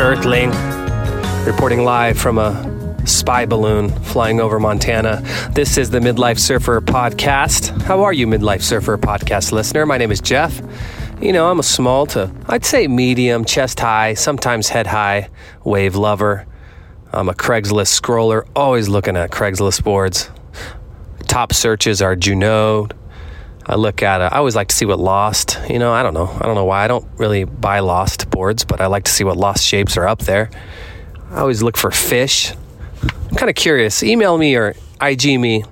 Earthling, reporting live from a spy balloon flying over Montana. This is the Midlife Surfer podcast. How are you, Midlife Surfer podcast listener? My name is Jeff. You know, I'm a small to, I'd say medium, chest high, sometimes head high wave lover. I'm a Craigslist scroller, always looking at Craigslist boards. Top searches are Junod, I look at it. I always like to see what lost. You know, I don't know. I don't know why. I don't really buy lost boards, but I like to see what lost shapes are up there. I always look for fish. I'm kind of curious. Email me or IG me,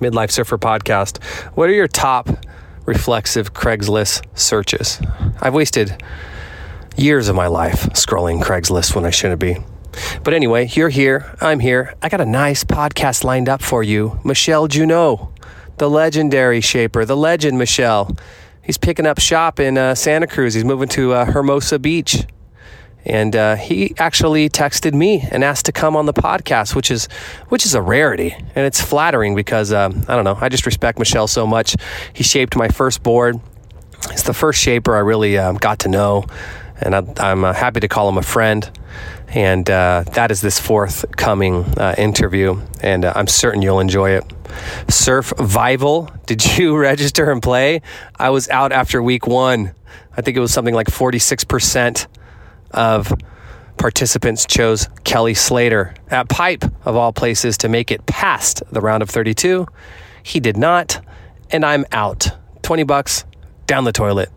Midlife Surfer Podcast. What are your top reflexive Craigslist searches? I've wasted years of my life scrolling Craigslist when I shouldn't be. But anyway, you're here. I'm here. I got a nice podcast lined up for you. Michel Junod the legendary shaper, the legend Michel. He's picking up shop in uh, Santa Cruz. He's moving to uh, Hermosa Beach. And uh, he actually texted me and asked to come on the podcast, which is which is a rarity, and it's flattering because um, I don't know. I just respect Michel so much. He shaped my first board. It's the first shaper I really um, got to know, and I, am uh, happy to call him a friend and uh, that is this forthcoming uh, interview, and uh, I'm certain you'll enjoy it. Surfvival, did you register and play? I was out after week one. I think it was something like 46% of participants chose Kelly Slater at Pipe, of all places, to make it past the round of 32. He did not, and I'm out. 20 bucks down the toilet.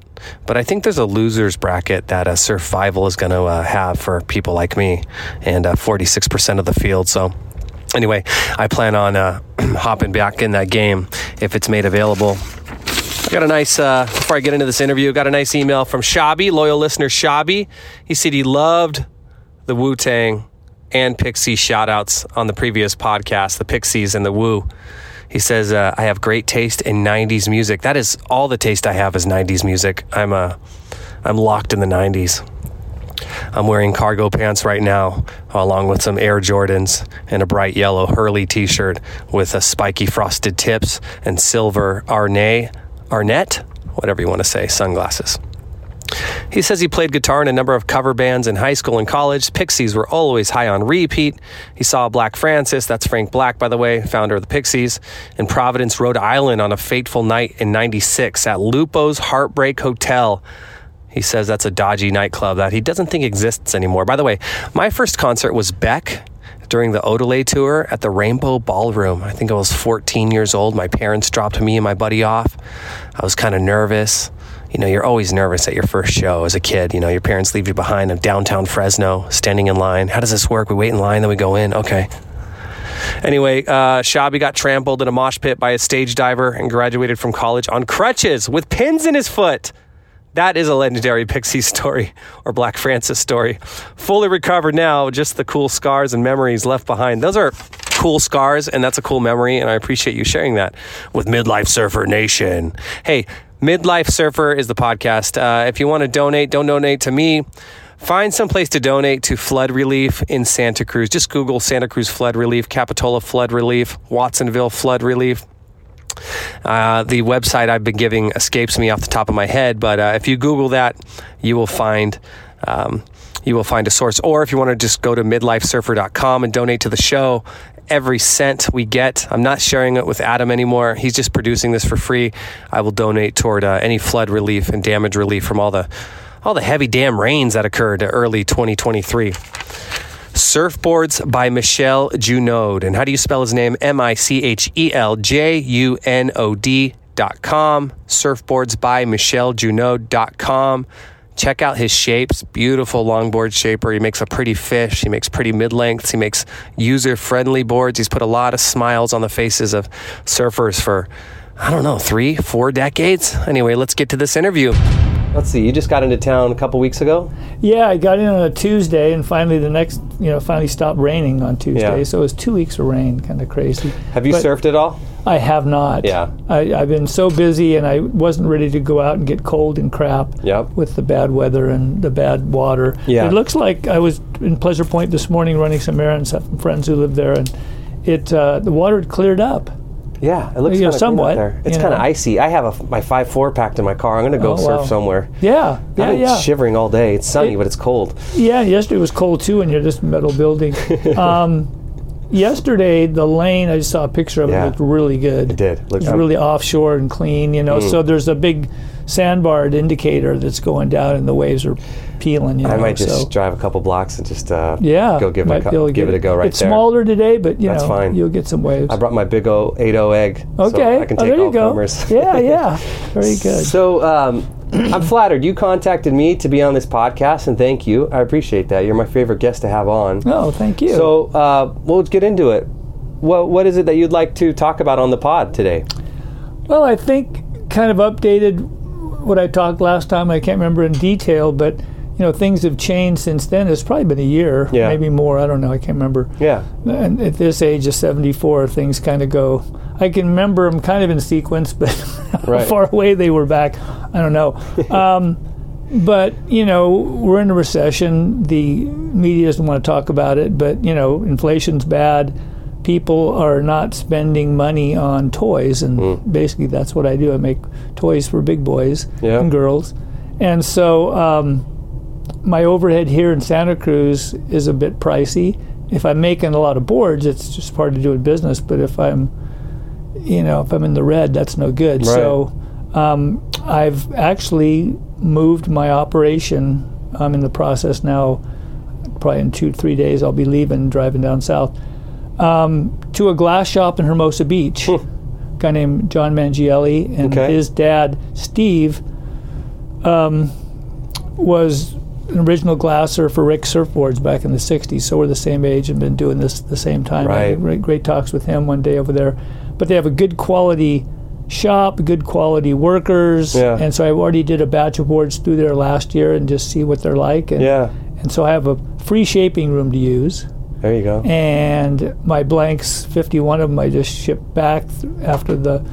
But I think there's a losers bracket that a Surfvival is going to uh, have for people like me, and uh, 46% of the field. So anyway, I plan on uh, hopping back in that game if it's made available. I got a nice, uh, before I get into this interview, got a nice email from Shabby, loyal listener Shabby. He said he loved the Wu Tang and Pixie shout outs on the previous podcast, the Pixies and the Wu. He says, uh, I have great taste in 90s music. That is all the taste I have is 90s music. I'm, uh, I'm locked in the 90s. I'm wearing cargo pants right now, along with some Air Jordans and a bright yellow Hurley t shirt with a spiky frosted tips and silver Arnette, Arnette, whatever you want to say, sunglasses. He says he played guitar in a number of cover bands in high school and college. Pixies were always high on repeat. He saw Black Francis, that's Frank Black, by the way, founder of the Pixies, in Providence, Rhode Island on a fateful night in 96 at Lupo's Heartbreak Hotel. He says that's a dodgy nightclub that he doesn't think exists anymore. By the way, my first concert was Beck during the Odelay tour at the Rainbow Ballroom. I think I was 14 years old. My parents dropped me and my buddy off. I was kind of nervous you know, you're always nervous at your first show as a kid. You know, your parents leave you behind in downtown Fresno, standing in line. How does this work? We wait in line, then we go in. Okay. Anyway, uh, Shabby got trampled in a mosh pit by a stage diver and graduated from college on crutches with pins in his foot. That is a legendary Pixie story or Black Francis story. Fully recovered now, just the cool scars and memories left behind. Those are cool scars, and that's a cool memory, and I appreciate you sharing that with Midlife Surfer Nation. Hey, Midlife Surfer is the podcast. Uh, if you want to donate, don't donate to me. Find some place to donate to flood relief in Santa Cruz. Just Google Santa Cruz flood relief, Capitola flood relief, Watsonville flood relief. Uh, the website I've been giving escapes me off the top of my head, but uh, if you Google that, you will find. Um, you will find a source. Or if you want to just go to midlifesurfer.com and donate to the show, every cent we get. I'm not sharing it with Adam anymore. He's just producing this for free. I will donate toward uh, any flood relief and damage relief from all the all the heavy damn rains that occurred early 2023. Surfboards by Michel Junod. And how do you spell his name? M I C H E L J U N O D dot com. Surfboards by Michel Junod dot com. Check out his shapes. Beautiful longboard shaper. He makes a pretty fish. He makes pretty mid lengths. He makes user friendly boards. He's put a lot of smiles on the faces of surfers for, I don't know, three, four decades. Anyway, let's get to this interview. Let's see. You just got into town a couple weeks ago. Yeah, I got in on a Tuesday, and finally the next, you know, finally stopped raining on Tuesday. Yeah. So it was two weeks of rain, kind of crazy. Have you but surfed at all? I have not. Yeah. I, have been so busy, and I wasn't ready to go out and get cold and crap. Yep. With the bad weather and the bad water. Yeah. It looks like I was in Pleasure Point this morning running some errands. With some friends who live there, and it uh, the water had cleared up. Yeah, it looks You know, somewhat, there. It's kind of icy. I have a, my five four packed in my car. I'm going to go Oh, surf wow. somewhere. Yeah, yeah, I've been yeah. shivering all day. It's sunny, It- but it's cold. Yeah, yesterday was cold too, and you're this metal building. um, yesterday, the lane I just saw a picture of Yeah. it looked really good. It did. Look, It's I'm- really offshore and clean, you know. Mm. So there's a big sandbar indicator that's going down, and the waves are peeling. You know, I might just so. drive a couple blocks and just uh, yeah, go give it a might co- be able to give it a go right It's there. smaller today, but you That's know, fine. you'll get some waves. I brought my big O 8 egg. okay, So I can oh, take there all you go. comers. yeah, yeah, very good. So um, I'm flattered. You contacted me to be on this podcast, and thank you. I appreciate that. You're my favorite guest to have on. oh, thank you. So uh, well, let's get into it. What what is it that you'd like to talk about on the pod today? Well, I think kind of updated what I talked last time. I can't remember in detail, but you know things have changed since then. It's probably been a year, Yeah. maybe more. I don't know. I can't remember. Yeah. And at this age of 74, things kind of go. I can remember them kind of in sequence, but how far away they were back, I don't know. um, but you know, we're in a recession. The media doesn't want to talk about it, but you know, inflation's bad. People are not spending money on toys, and Hmm. basically that's what I do. I make toys for big boys Yeah. and girls, and so um, my overhead here in Santa Cruz is a bit pricey. If I'm making a lot of boards, it's just part of doing business. But if I'm, you know, if I'm in the red, that's no good. So um, I've actually moved my operation. I'm in the process now. Probably in two, three days, I'll be leaving, driving down south um, to a glass shop in Hermosa Beach. A guy named John Mangielli and Okay. his dad, Steve, um, was an original glasser for Rick surfboards back in the 60s. So we're the same age and been doing this at the same time. I had Right. great talks with him one day over there. But they have a good quality shop, good quality workers. Yeah. And so I already did a batch of boards through there last year and just see what they're like. And, Yeah. and so I have a free shaping room to use There you go. and my blanks 51 of them i just shipped back th- after the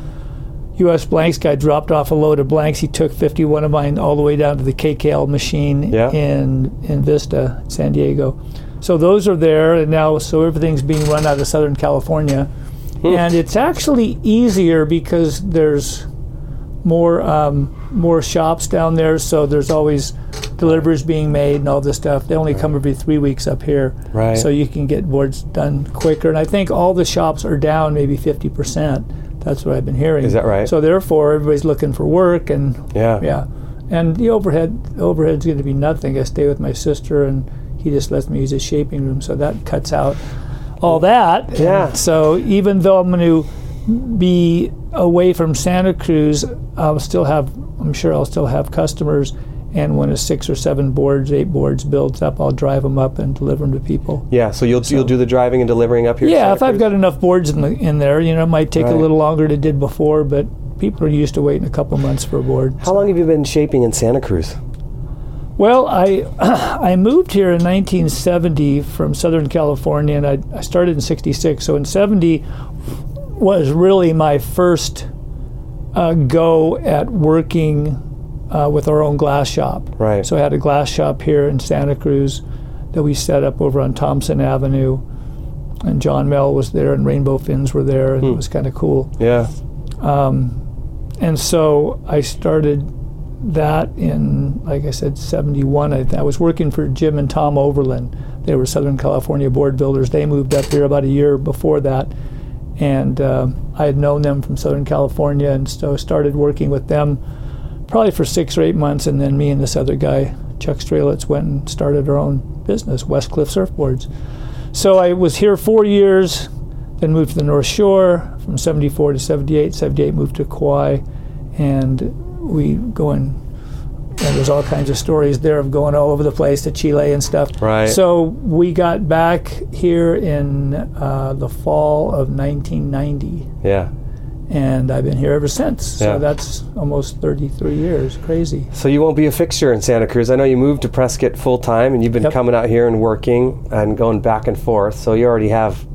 us blanks guy dropped off a load of blanks he took 51 of mine all the way down to the kkl machine Yeah. in in vista san diego so those are there and now so everything's being run out of southern california. And it's actually easier because there's more um, more shops down there so there's always deliveries being made and all this stuff they only come every three weeks up here Right. so you can get boards done quicker. And I think all the shops are down maybe 50%. That's what I've been hearing. Is that right? So therefore, everybody's looking for work, and Yeah. yeah, and the overhead overhead's going to be nothing. I stay with my sister, and he just lets me use his shaping room, so that cuts out all that. Yeah. And so even though I'm going to be away from Santa Cruz, I'll still have. I'm sure I'll still have customers. And when a six or seven boards, eight boards builds up, I'll drive them up and deliver them to people. Yeah. So you'll you'll do the driving and delivering up here. Yeah, if I've got enough boards in the in there, you know, it might take Right. a little longer than it did before, but people are used to waiting a couple months for a board. How long have you been shaping in Santa Cruz? Well, I I moved here in 1970 from Southern California, and I, I started in '66. So in '70 was really my first uh, go at working uh, with our own glass shop. Right. So I had a glass shop here in Santa Cruz that we set up over on Thompson Avenue, and John Mel was there, and Rainbow Fins were there, and it was kind of cool. Yeah. Um, and so I started that in, like I said, 71. I, I was working for Jim and Tom Overland. They were Southern California board builders. They moved up here about a year before that. And uh, I had known them from Southern California and so started working with them probably for six or eight months. And then me and this other guy, Chuck Strelitz, went and started our own business, West Cliff Surfboards. So I was here four years, then moved to the North Shore from 74 to 78. 78 moved to Kauai, and we go. And there's all kinds of stories there of going all over the place to Chile and stuff. Right. So we got back here in uh, the fall of 1990, Yeah. and I've been here ever since. Yeah. So that's almost 33 years. Crazy. So you won't be a fixture in Santa Cruz. I know you moved to Prescott full time, and you've been Yep. coming out here and working and going back and forth. So you already have,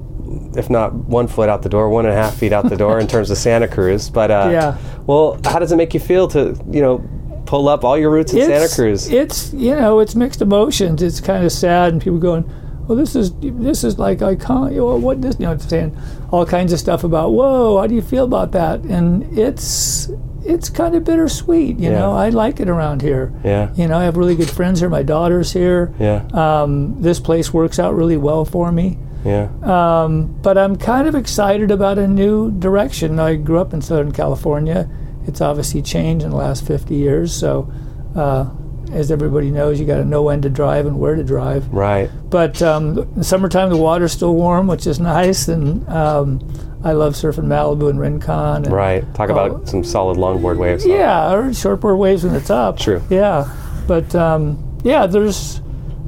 if not one foot out the door, one and a half feet out the door in terms of Santa Cruz. But uh, Yeah. Well, how does it make you feel to you know pull up all your roots in Santa Cruz? It's you know it's mixed emotions. It's kind of sad, and people going, well, this is this is like iconic. Well, what this, you know, saying all kinds of stuff about. Whoa, how do you feel about that? And it's it's kind of bittersweet. You Yeah. know, I like it around here. Yeah. You know, I have really good friends here. My daughter's here. Yeah. Um, this place works out really well for me. Yeah. Um, but I'm kind of excited about a new direction. I grew up in Southern California. It's obviously changed in the last 50 years. So, uh, as everybody knows, you got to know when to drive and where to drive. Right. But um, in the summertime, the water's still warm, which is nice. And um, I love surfing Malibu and Rincon. And, Right. Talk about some solid longboard waves. Yeah, or shortboard waves when it's up. True. Yeah, but um, yeah, there's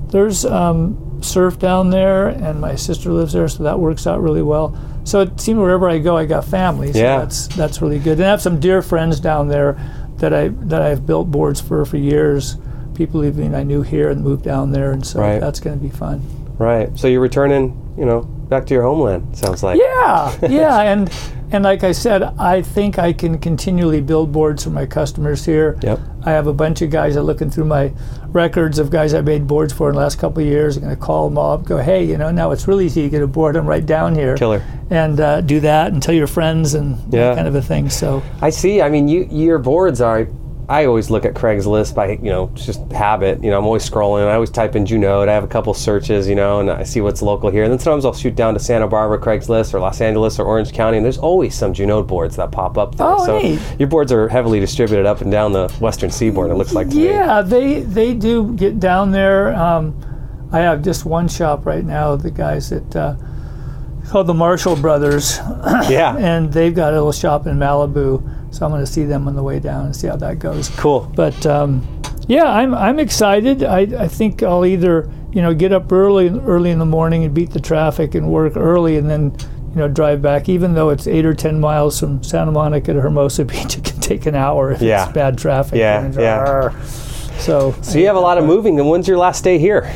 there's um, surf down there, and my sister lives there, so that works out really well. So it seems wherever I go, I got family. So Yeah. that's that's really good. And I have some dear friends down there that I that I've built boards for for years. People even I knew here and moved down there, and so Right. that's going to be fun. Right. So you're returning, you know, back to your homeland. Sounds like. Yeah, yeah, and and like I said, I think I can continually build boards for my customers here. Yep. I have a bunch of guys that are looking through my records of guys I made boards for in the last couple of years. I'm going to call them all up, go, hey, you know, now it's really easy to get a board. I'm right down here. Killer. And uh, do that and tell your friends and Yeah. that kind of a thing. So, I see. I mean, you your boards are. I always look at Craigslist by you know just habit. You know, I'm always scrolling. I always type in Junod. I have a couple searches, you know, and I see what's local here. And then sometimes I'll shoot down to Santa Barbara Craigslist or Los Angeles or Orange County, and there's always some Junod boards that pop up there. Oh, so neat. your boards are heavily distributed up and down the western seaboard. It looks like to me. yeah, they, they do get down there. Um, I have just one shop right now, the guys that uh, called the Marshall Brothers. Yeah. and they've got a little shop in Malibu. So I'm going to see them on the way down and see how that goes. Cool. But um, yeah, I'm I'm excited. I, I think I'll either you know get up early early in the morning and beat the traffic and work early, and then you know drive back. Even though it's eight or ten miles from Santa Monica to Hermosa Beach, it can take an hour if Yeah. it's bad traffic. Yeah, yeah. So So you have a lot of moving. And when's your last day here?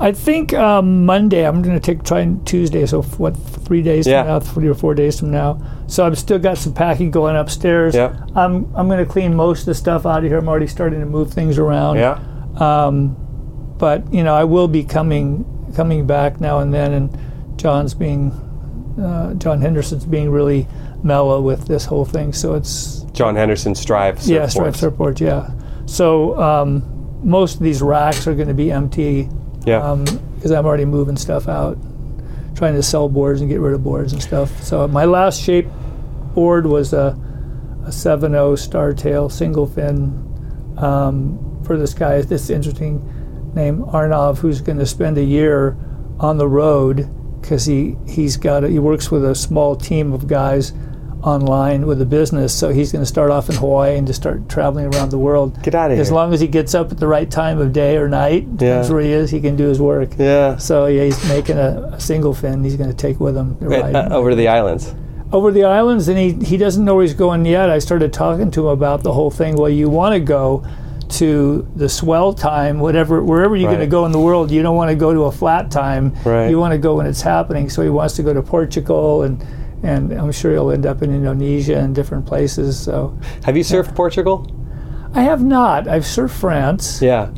I think um, Monday. I'm going to take try Tuesday. So what? Three days Yeah. from now, three or four days from now. So I've still got some packing going upstairs. Yeah. I'm I'm going to clean most of the stuff out of here. I'm already starting to move things around. Yeah. Um, but you know, I will be coming coming back now and then, and John's being uh, John Henderson's being really mellow with this whole thing. So it's John Henderson Strive. yeah, Surfboards. Stripe Surfboard, yeah. So um, most of these racks are going to be empty Yeah. because I'm already moving stuff out, trying to sell boards and get rid of boards and stuff. So my last shape board was a, a 7.0 Startail single fin um, for this guy, this interesting name Arnav, who's going to spend a year on the road because he he's got a, he works with a small team of guys online with a business. So he's going to start off in Hawaii and just start traveling around the world. Get out of here. As long as he gets up at the right time of day or night, depends Yeah. where he is, he can do his work. yeah. So yeah, he's making a, a single fin. He's going to take with him to ride Uh, over to the islands. over the islands, and he he doesn't know where he's going yet. I started talking to him about the whole thing. Well, you want to go to the swell time, whatever wherever you're going to go in the world. You don't want to go to a flat time. Right. You want to go when it's happening. So he wants to go to Portugal and. And I'm sure you'll end up in Indonesia and different places. So Have you surfed Portugal? I have not. I've surfed France. Yeah.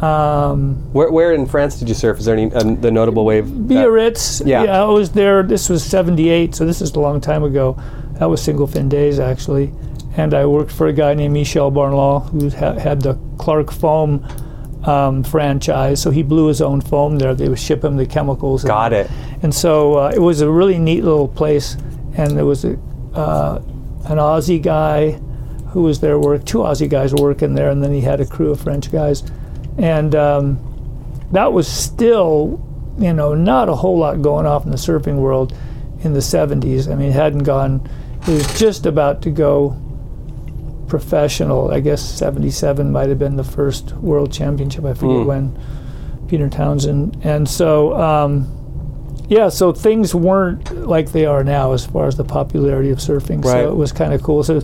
Um, Where, where in France did you surf? Is there any uh, the notable wave? Biarritz. Yeah. I was there. This was '78, so this is a long time ago. That was single fin days actually, and I worked for a guy named Michel Barland who ha- had the Clark Foam um, franchise. So he blew his own foam there. They would ship him the chemicals. and- Got it. And so uh, it was a really neat little place, and there was a, uh, an Aussie guy who was there work. Two Aussie guys were working there, and then he had a crew of French guys, and um, that was still, you know, not a whole lot going off in the surfing world in the 70s. I mean, it hadn't gone. It was just about to go professional. I guess 77 might have been the first world championship. I forget Mm. when. Peter Townend, and so. Um, yeah, so things weren't like they are now as far as the popularity of surfing. Right. So it was kind of cool. So, you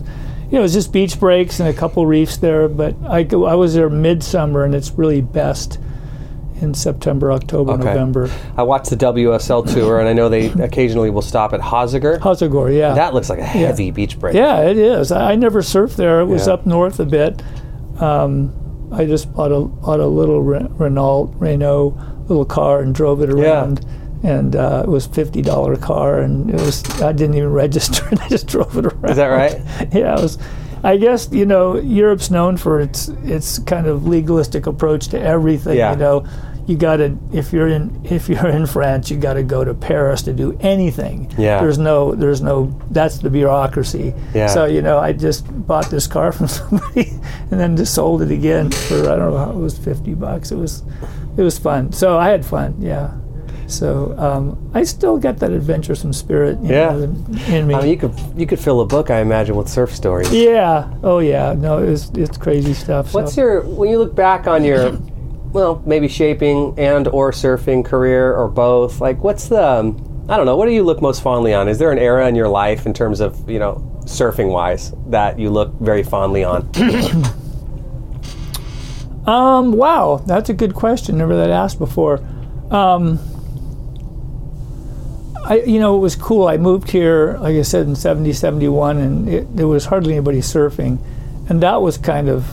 know, it was just beach breaks and a couple reefs there. But I, go, I was there midsummer, and it's really best in September, October, Okay. November. I watched the WSL tour, and I know they occasionally will stop at Hoziger. Hossegor, yeah. That looks like a heavy beach break. yeah, it is. I, never surfed there. It was Yeah. up north a bit. Um, I just bought a bought a little Re- Renault Renault little car and drove it around. Yeah. And uh, it was fifty dollar car, and it was I didn't even register it. I just drove it around. Is that right? yeah, it was. I guess you know Europe's known for its its kind of legalistic approach to everything. Yeah. You know, you got to if you're in if you're in France, you got to go to Paris to do anything. Yeah. There's no there's no that's the bureaucracy. Yeah. So you know, I just bought this car from somebody and then just sold it again for I don't know how it was fifty bucks. It was it was fun. So I had fun. Yeah. So um, I still get that adventuresome spirit you Yeah. in me. I mean, you could you could fill a book, I imagine, with surf stories. Yeah. Oh, yeah. No, it's it's crazy stuff. What's so. your when you look back on your, well, maybe shaping and or surfing career or both? Like, what's the um, I don't know. What do you look most fondly on? Is there an era in your life in terms of you know surfing wise that you look very fondly on? Um. Wow, that's a good question. Never that asked before. Um. I, you know, it was cool. I moved here, like I said, in 70, 71, and it, there was hardly anybody surfing, and that was kind of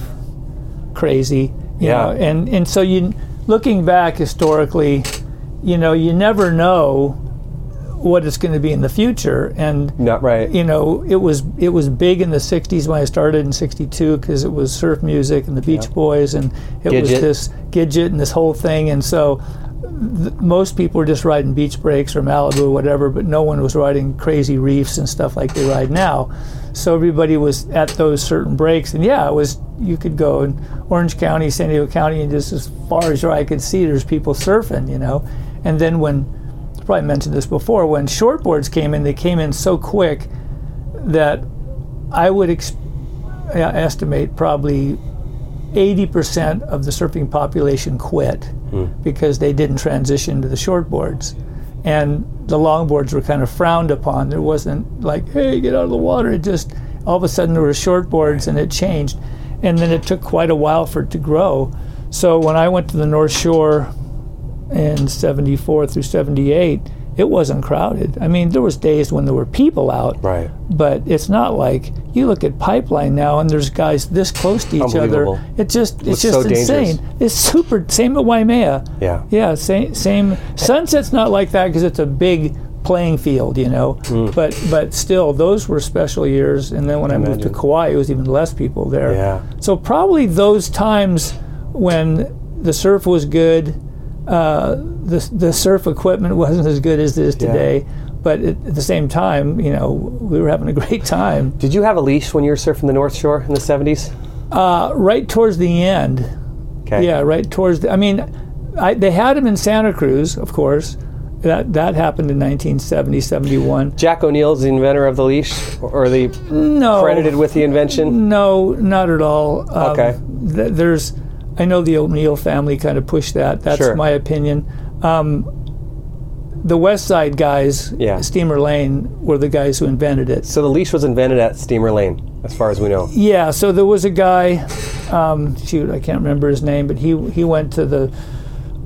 crazy. You Yeah. Know? And and so you, looking back historically, you know, you never know what it's going to be in the future, and Not right. you know, it was it was big in the '60s when I started in '62 because it was surf music and the Beach Boys, and it was this Gidget and this whole thing, and so th- most people were just riding beach breaks or Malibu or whatever, but no one was riding crazy reefs and stuff like they ride now. So everybody was at those certain breaks, and yeah, it was you could go in Orange County, San Diego County, and just as far as your eye could see, there's people surfing, you know. And then when I probably mentioned this before, when shortboards came in, they came in so quick that I would ex- estimate probably 80% of the surfing population quit hmm. because they didn't transition to the shortboards. And the longboards were kind of frowned upon. There wasn't like, hey, get out of the water. It just, all of a sudden, there were shortboards and it changed. And then it took quite a while for it to grow. So when I went to the North Shore in 74 through 78, it wasn't crowded. I mean, there was days when there were people out, Right. but it's not like you look at Pipeline now and there's guys this close to each other. It just it's Looks just so dangerous. insane. It's super. Same at Waimea. Yeah. Yeah. Same. Same. Sunset's not like that because it's a big playing field, you know. Hmm. But but still, those were special years. And then when I moved to. Kauai, it was even less people there. Yeah. So probably those times when the surf was good, uh, the the surf equipment wasn't as good as it is Yeah. today. But at, the same time, you know, we were having a great time. Did you have a leash when you were surfing the North Shore in the seventies? Uh, right towards the end, Okay. yeah, right towards. The, I mean, I, they had them in Santa Cruz, of course. That that happened in 1970, 71. Jack O'Neill's the inventor of the leash, or the No, credited with the invention. No, not at all. Um, Okay. th- there's, I know the O'Neill family kind of pushed that. That's Sure. my opinion. Um, the West Side guys, Yeah. Steamer Lane, were the guys who invented it. So the leash was invented at Steamer Lane, as far as we know. Yeah, so there was a guy, um, shoot, I can't remember his name, but he he went to the,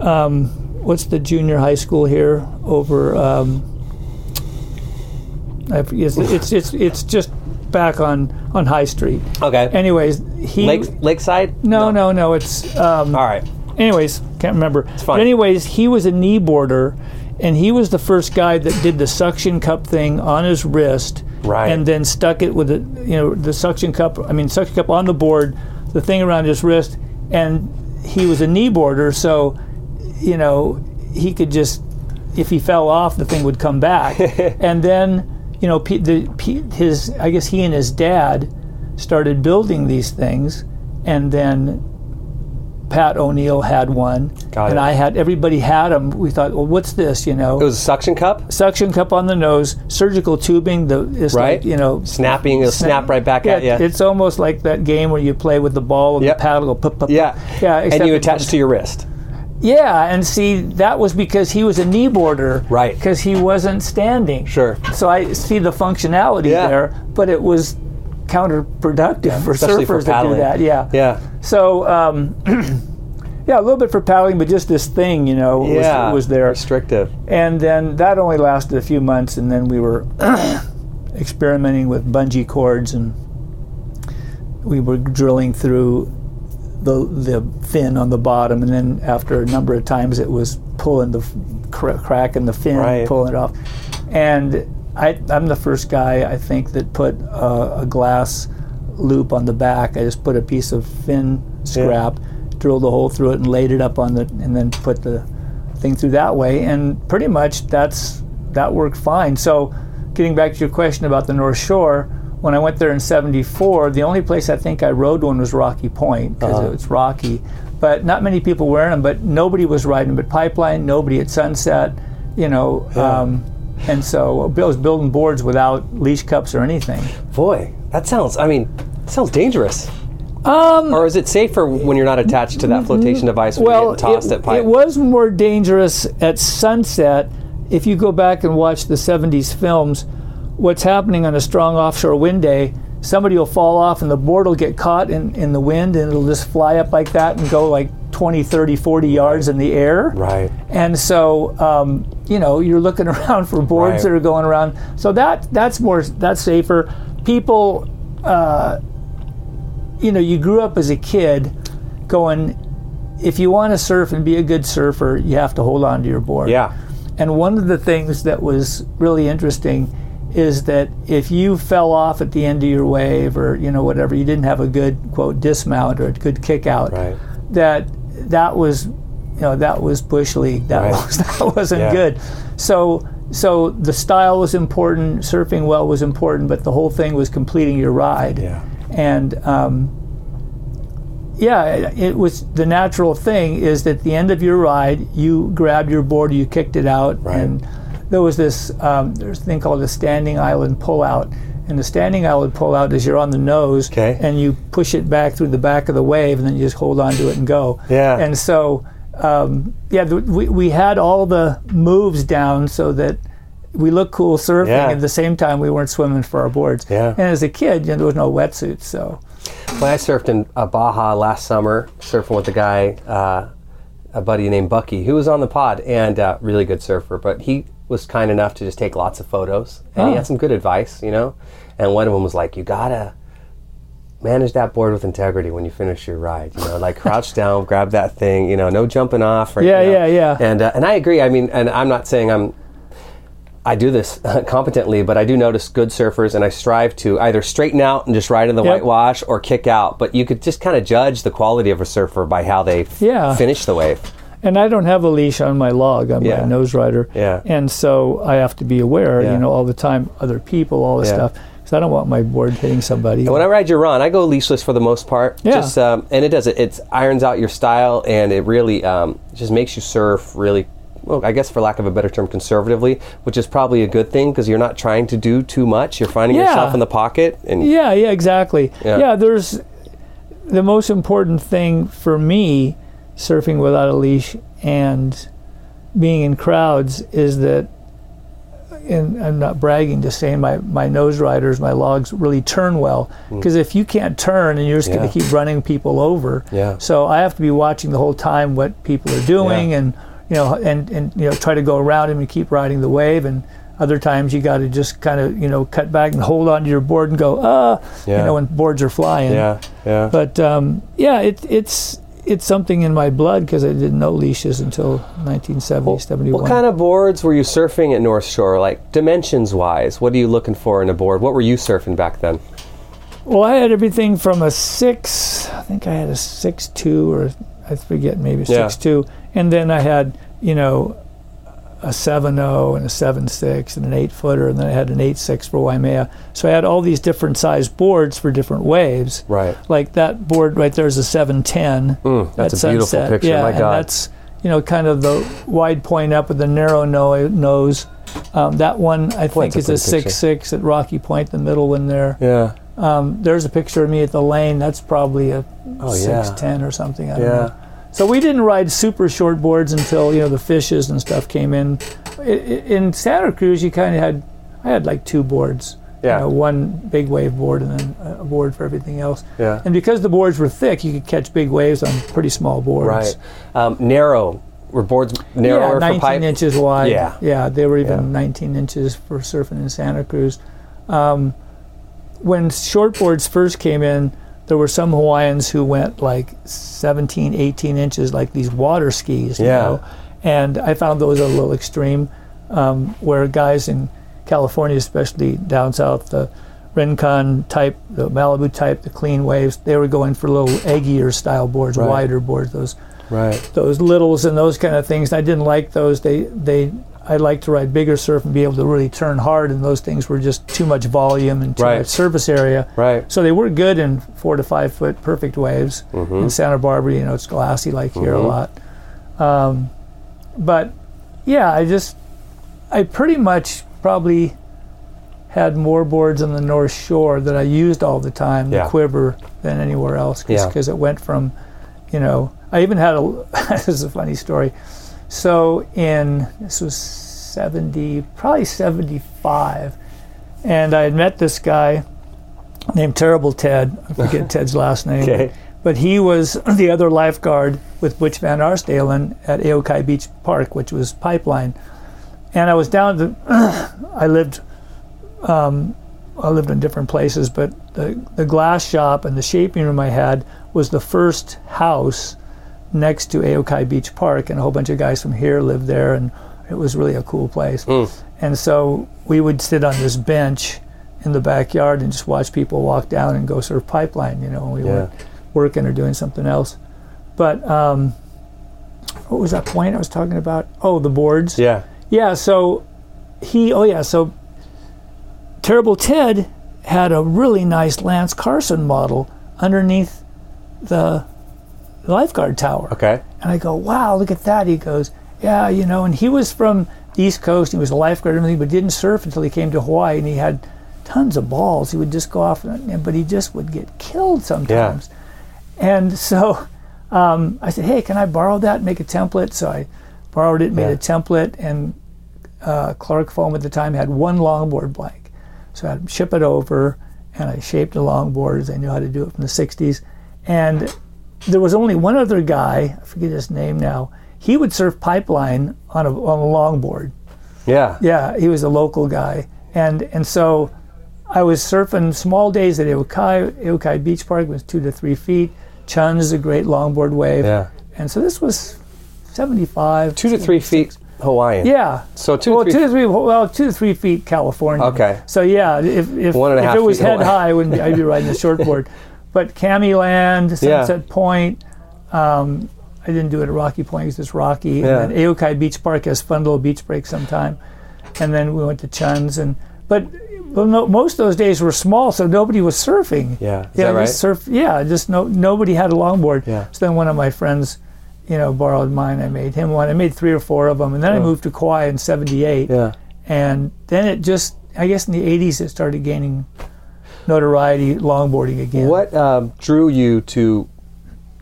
um, what's the junior high school here over, um, I it's, it's it's it's just back on on High Street. Okay. Anyways, he Lake Lakeside. no no no it's um, All right. anyways can't remember. fine. But anyways, he was a knee boarder, and he was the first guy that did the suction cup thing on his wrist, Right. and then stuck it with the you know the suction cup. I mean suction cup on the board, the thing around his wrist, and he was a knee boarder, so you know he could just if he fell off, the thing would come back, and then you know P, the, P, his I guess he and his dad started building these things, and then Pat O'Neill had one, Got and it. I had everybody had them. We thought, well, what's this? You know, It was a suction cup, suction cup on the nose, surgical tubing. The it's right? like you know, snapping. It'll snap right back yeah, at you. it's almost like that game where you play with the ball and Yep. the paddle go pop, pop, yeah. pop. yeah. And you attach to your wrist. Yeah, and see that was because he was a knee boarder, Right. Because he wasn't standing. Sure. So I see the functionality Yeah. there, but it was counterproductive for surfers for to do that. Yeah. Yeah. So, um, yeah, a little bit for paddling, but just this thing, you know, Yeah. was, was there. Restrictive. And then that only lasted a few months, and then we were experimenting with bungee cords, and we were drilling through the the fin on the bottom, and then after a number of times, it was pulling the cra- crack in the fin, Right. pulling it off. And I, I'm the first guy I think that put a, a glass loop on the back. I just put a piece of fin scrap, drilled a hole through it, and laid it up on the, and then put the thing through that way. And pretty much that's that worked fine. So, getting back to your question about the North Shore, when I went there in '74, the only place I think I rode one was Rocky Point because Uh-huh. it's rocky. But not many people were wearing them. But nobody was riding but Pipeline. Nobody at Sunset. You know. Um, and so I was building boards without leash cups or anything. Boy, that sounds. I mean, that sounds dangerous. Um, or is it safer when you're not attached to that flotation device when Well, you're getting tossed it, at pipe? it was more dangerous at sunset. If you go back and watch the 70s films, what's happening on a strong offshore wind day, somebody will fall off and the board will get caught in, in the wind and it'll just fly up like that and go like 20, 30, 40 yards in the air. right. And so, um, you know, you're looking around for boards Right. that are going around. So that that's more that's safer. People, uh, you know, you grew up as a kid going. If you want to surf and be a good surfer, you have to hold on to your board. Yeah. And one of the things that was really interesting is that if you fell off at the end of your wave or you know whatever, you didn't have a good quote dismount or a good kick out, Right. that that was you know that was bush league. That Right. was that wasn't Yeah. good. So so the style was important, surfing well was important, but the whole thing was completing your ride. Yeah. And um, yeah, it, was the natural thing is that at the end of your ride, you grabbed your board, you kicked it out, Right. and there was this um, there's a thing called a standing island pullout. And the standing island pullout is you're on the nose Okay. and you push it back through the back of the wave, and then you just hold on to it and go. Yeah. And so, um, yeah, th- we, we had all the moves down so that we looked cool surfing. Yeah. At the same time, we weren't swimming for our boards. Yeah. And as a kid, you know, there was no wetsuits, so. When I surfed in uh, Baja last summer, surfing with a guy, uh, a buddy named Bucky, who was on the pod and uh, really good surfer, but he was kind enough to just take lots of photos and he had some good advice, you know. And one of them was like, "You gotta manage that board with integrity when you finish your ride. You know, like crouch down, grab that thing. You know, no jumping off. Or, Yeah, you know. yeah, yeah. And uh, and I agree. I mean, and I'm not saying I'm I do this competently, but I do notice good surfers, and I strive to either straighten out and just ride in the Yep. whitewash or kick out. But you could just kind of judge the quality of a surfer by how they f- Yeah. finish the wave. And I don't have a leash on my log, on Yeah. my nose rider. Yeah. And so I have to be aware, Yeah. you know, all the time, other people, all this stuff, because I don't want my board hitting somebody. And when I ride your run, I go leashless for the most part. Yeah. Just um, and it does it. It irons out your style, and it really um, just makes you surf really. Well, I guess for lack of a better term, conservatively, which is probably a good thing because you're not trying to do too much. You're finding Yeah. yourself in the pocket, and Yeah, yeah, exactly. Yeah. Yeah. there's the most important thing for me surfing without a leash and being in crowds is that and I'm not bragging, just saying my, my nose riders, my logs really turn well. Because if you can't turn and you're just Hmm. Yeah. going to keep running people over, Yeah. so I have to be watching the whole time what people are doing Yeah. and you know and, and you know try to go around him and keep riding the wave and other times you got to just kind of you know cut back and hold onto your board and go ah Yeah. you know when boards are flying yeah, yeah. but um, yeah it, it's it's something in my blood because I didn't know leashes until 1970 71 What kind of boards were you surfing at North Shore? Like dimensions wise, what are you looking for in a board? What were you surfing back then? Well, I had everything from a six. I think I had a six two, or I forget, maybe Yeah. six two, and then I had you know a seven zero and a seven six and an eight footer, and then I had an eight six for Waimea. So I had all these different size boards for different waves. Right. Like that board right there is a seven ten. Mm, that's a beautiful picture. Yeah, My and that's you know kind of the wide point up with the narrow no- nose. Um, that one I think is a six six at Rocky Point, the middle one there. yeah. Um, there's a picture of me at the lane. That's probably a Oh, yeah. six ten or something. I don't Yeah. So we didn't ride super short boards until you know the fishes and stuff came in. In Santa Cruz, you kind of had I had like two boards. Yeah. You know, one big wave board and then a board for everything else. Yeah. And because the boards were thick, you could catch big waves on pretty small boards. Right. Um, narrow. Were boards narrower yeah, for 19 pipe? inches wide. Yeah. yeah, they were even Yeah. 19 inches for surfing in Santa Cruz. Um, when shortboards first came in, there were some Hawaiians who went like 17, 18 inches, like these water skis. You Yeah. Know? And I found those a little extreme, um, where guys in California, especially down south, the Rincon type, the Malibu type, the clean waves, they were going for little eggier style boards, Right. wider boards, those Right. those littles and those kind of things. I didn't like those. They they I like to ride bigger surf and be able to really turn hard, and those things were just too much volume and too Right. much surface area. Right. So they were good in four to five foot perfect waves. Mm-hmm. In Santa Barbara, you know, it's glassy like here a lot. Um, but yeah, I just I pretty much probably had more boards on the North Shore that I used all the time, Yeah. the quiver, than anywhere else Yeah. because it went from, you know, I even had a. this is a funny story. So in this was seventy, probably seventy-five, and I had met this guy named Terrible Ted. I forget Ted's last name. Okay. But he was the other lifeguard with Butch Van Artsdalen at Ehukai Beach Park, which was Pipeline. And I was down to, I lived, um, I lived in different places, but the, the glass shop and the shaping room I had was the first house next to Ehukai Beach Park, and a whole bunch of guys from here lived there, and it was really a cool place. And so we would sit on this bench in the backyard and just watch people walk down and go surf pipeline, you know, when we Yeah. weren't working or doing something else. But um, what was that point I was talking about? Oh, the boards. Yeah. Yeah, so he, oh yeah, so Terrible Ted had a really nice Lance Carson model underneath the lifeguard tower. Okay. And I go, wow, look at that. He goes, yeah, you know, and he was from the East Coast. He was a lifeguard and everything, but didn't surf until he came to Hawaii and he had tons of balls. He would just go off, and, but he just would get killed sometimes. Yeah. And so um, I said, hey, can I borrow that and make a template? So I borrowed it, made Yeah. a template, and uh, Clark Foam at the time had one longboard blank. So I had him ship it over, and I shaped the longboards. I knew how to do it from the 60s. And there was only one other guy, I forget his name now. He would surf pipeline on a, on a longboard. Yeah. Yeah, he was a local guy, and and so I was surfing small days at Ehukai. Ehukai Beach Park was two to three feet. Chun's is a great longboard wave, Yeah. and so this was seventy-five. Two to three feet Hawaiian. Yeah. So two to well, three two to three. Well, two to three feet California. Okay. So yeah, if if, a if it was head Hawaii. high, I wouldn't be, I'd be riding the shortboard. But Kammie Land, Yeah. Sunset Point. Um, I didn't do it at Rocky Point because it's rocky. Yeah. And then Ehukai Beach Park has fun little beach breaks sometime. And then we went to Chun's and but well, no, most of those days were small, so nobody was surfing. Yeah. Yeah, right? surf. Yeah, just no nobody had a longboard. Yeah. So then one of my friends, you know, borrowed mine. I made him one. I made three or four of them, and then I Oh. moved to Kauai in '78. Yeah. And then it just, I guess, in the '80s, it started gaining notoriety, longboarding again. What um, drew you to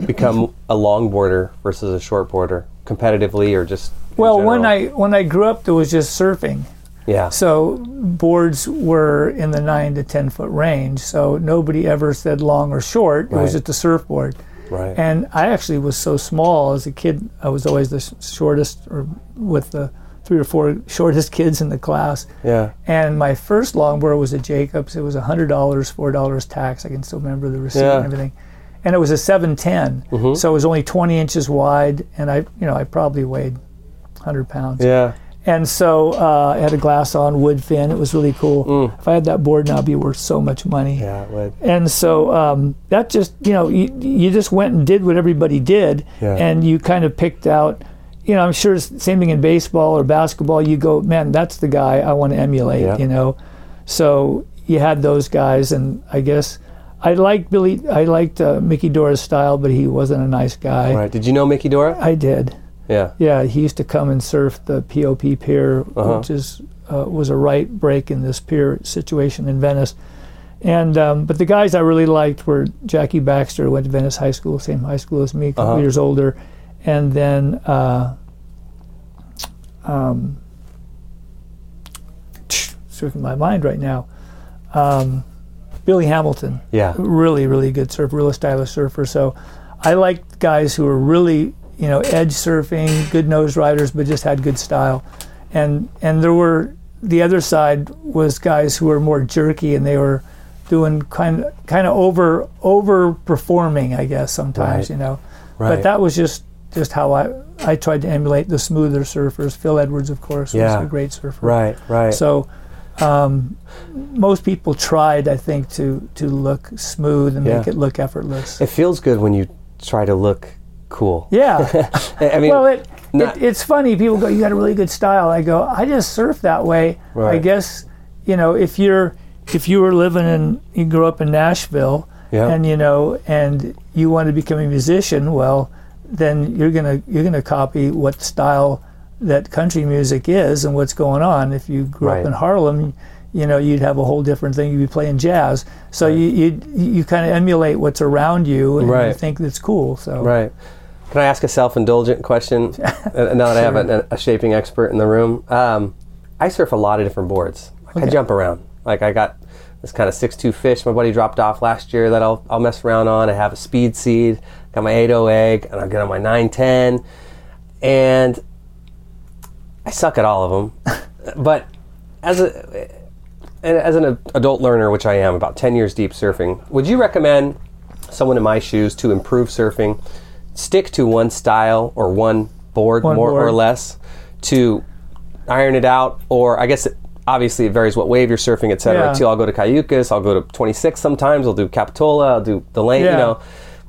become a longboarder versus a shortboarder, competitively or just? Well, when? I when I grew up, there was just surfing. yeah So boards were in the nine to ten foot range. So nobody ever said long or short. It Right. was just a surfboard. right And I actually was so small as a kid. I was always the sh- shortest, or with the three or four shortest kids in the class. yeah And my first longboard was a Jacobs. It was hundred dollars, four dollars tax. I can still remember the receipt Yeah. and everything. And it was a seven so it was only twenty inches wide, and I, you know, I probably weighed hundred pounds. yeah And so uh, I had a glass on wood fin. It was really cool. If I had that board now, it'd be worth so much money. yeah it would And so um, that just, you know, you, you just went and did what everybody did, Yeah. and you kind of picked out. You know, I'm sure it's the same thing in baseball or basketball. You go, man, that's the guy I want to emulate. Yeah. You know, so you had those guys, and I guess I liked Billy. I liked uh, Mickey Dora's style, but he wasn't a nice guy. right. Did you know Mickey Dora? I did. Yeah. Yeah, he used to come and surf the POP pier, Uh-huh. which is uh, was a right break in this pier situation in Venice. And um, but the guys I really liked were Jackie Baxter, who went to Venice High School, same high school as me, a couple Uh-huh. years older, and then uh, um, my mind right now, um, Billy Hamilton Yeah. really, really good surfer, real stylish surfer. So I like guys who are really, you know, edge surfing, good nose riders, but just had good style. And and there were the other side was guys who were more jerky and they were doing kind of kind of over overperforming, I guess sometimes, Right. you know. Right. But that was just just how I I tried to emulate the smoother surfers. Phil Edwards, of course, Yeah. was a great surfer. Right, right. So um, most people tried, I think, to to look smooth and make it look effortless. it feels good when you try to look cool. yeah. I mean, well, it, not- it it's funny. People go, "You got a really good style." I go, "I just surf that way." I guess you know if you're if you were living in you grew up in Nashville Yeah. and you know and you want to become a musician, well, then you're gonna you're gonna copy what style that country music is and what's going on. If you grew Right. up in Harlem, you know you'd have a whole different thing. You'd be playing jazz, so you you you kind of emulate what's around you and you think that's cool. So Right. Can I ask a self-indulgent question? uh, now that I have a, a shaping expert in the room, um, I surf a lot of different boards. Like I jump around. Like I got this kind of six-two fish my buddy dropped off last year that I'll, I'll mess around on. I have a speed seed, got my 8.0 egg, and I'll get on my 910, and I suck at all of them. but as a as an adult learner, which I am, about 10 years deep surfing, would you recommend someone in my shoes to improve surfing, stick to one style or one board One more or less to iron it out? Or I guess it, obviously it varies what wave you're surfing, et cetera. Yeah. Too, I'll go to Cayucos, I'll go to 26 sometimes, I'll do Capitola, I'll do the lane, yeah. you know.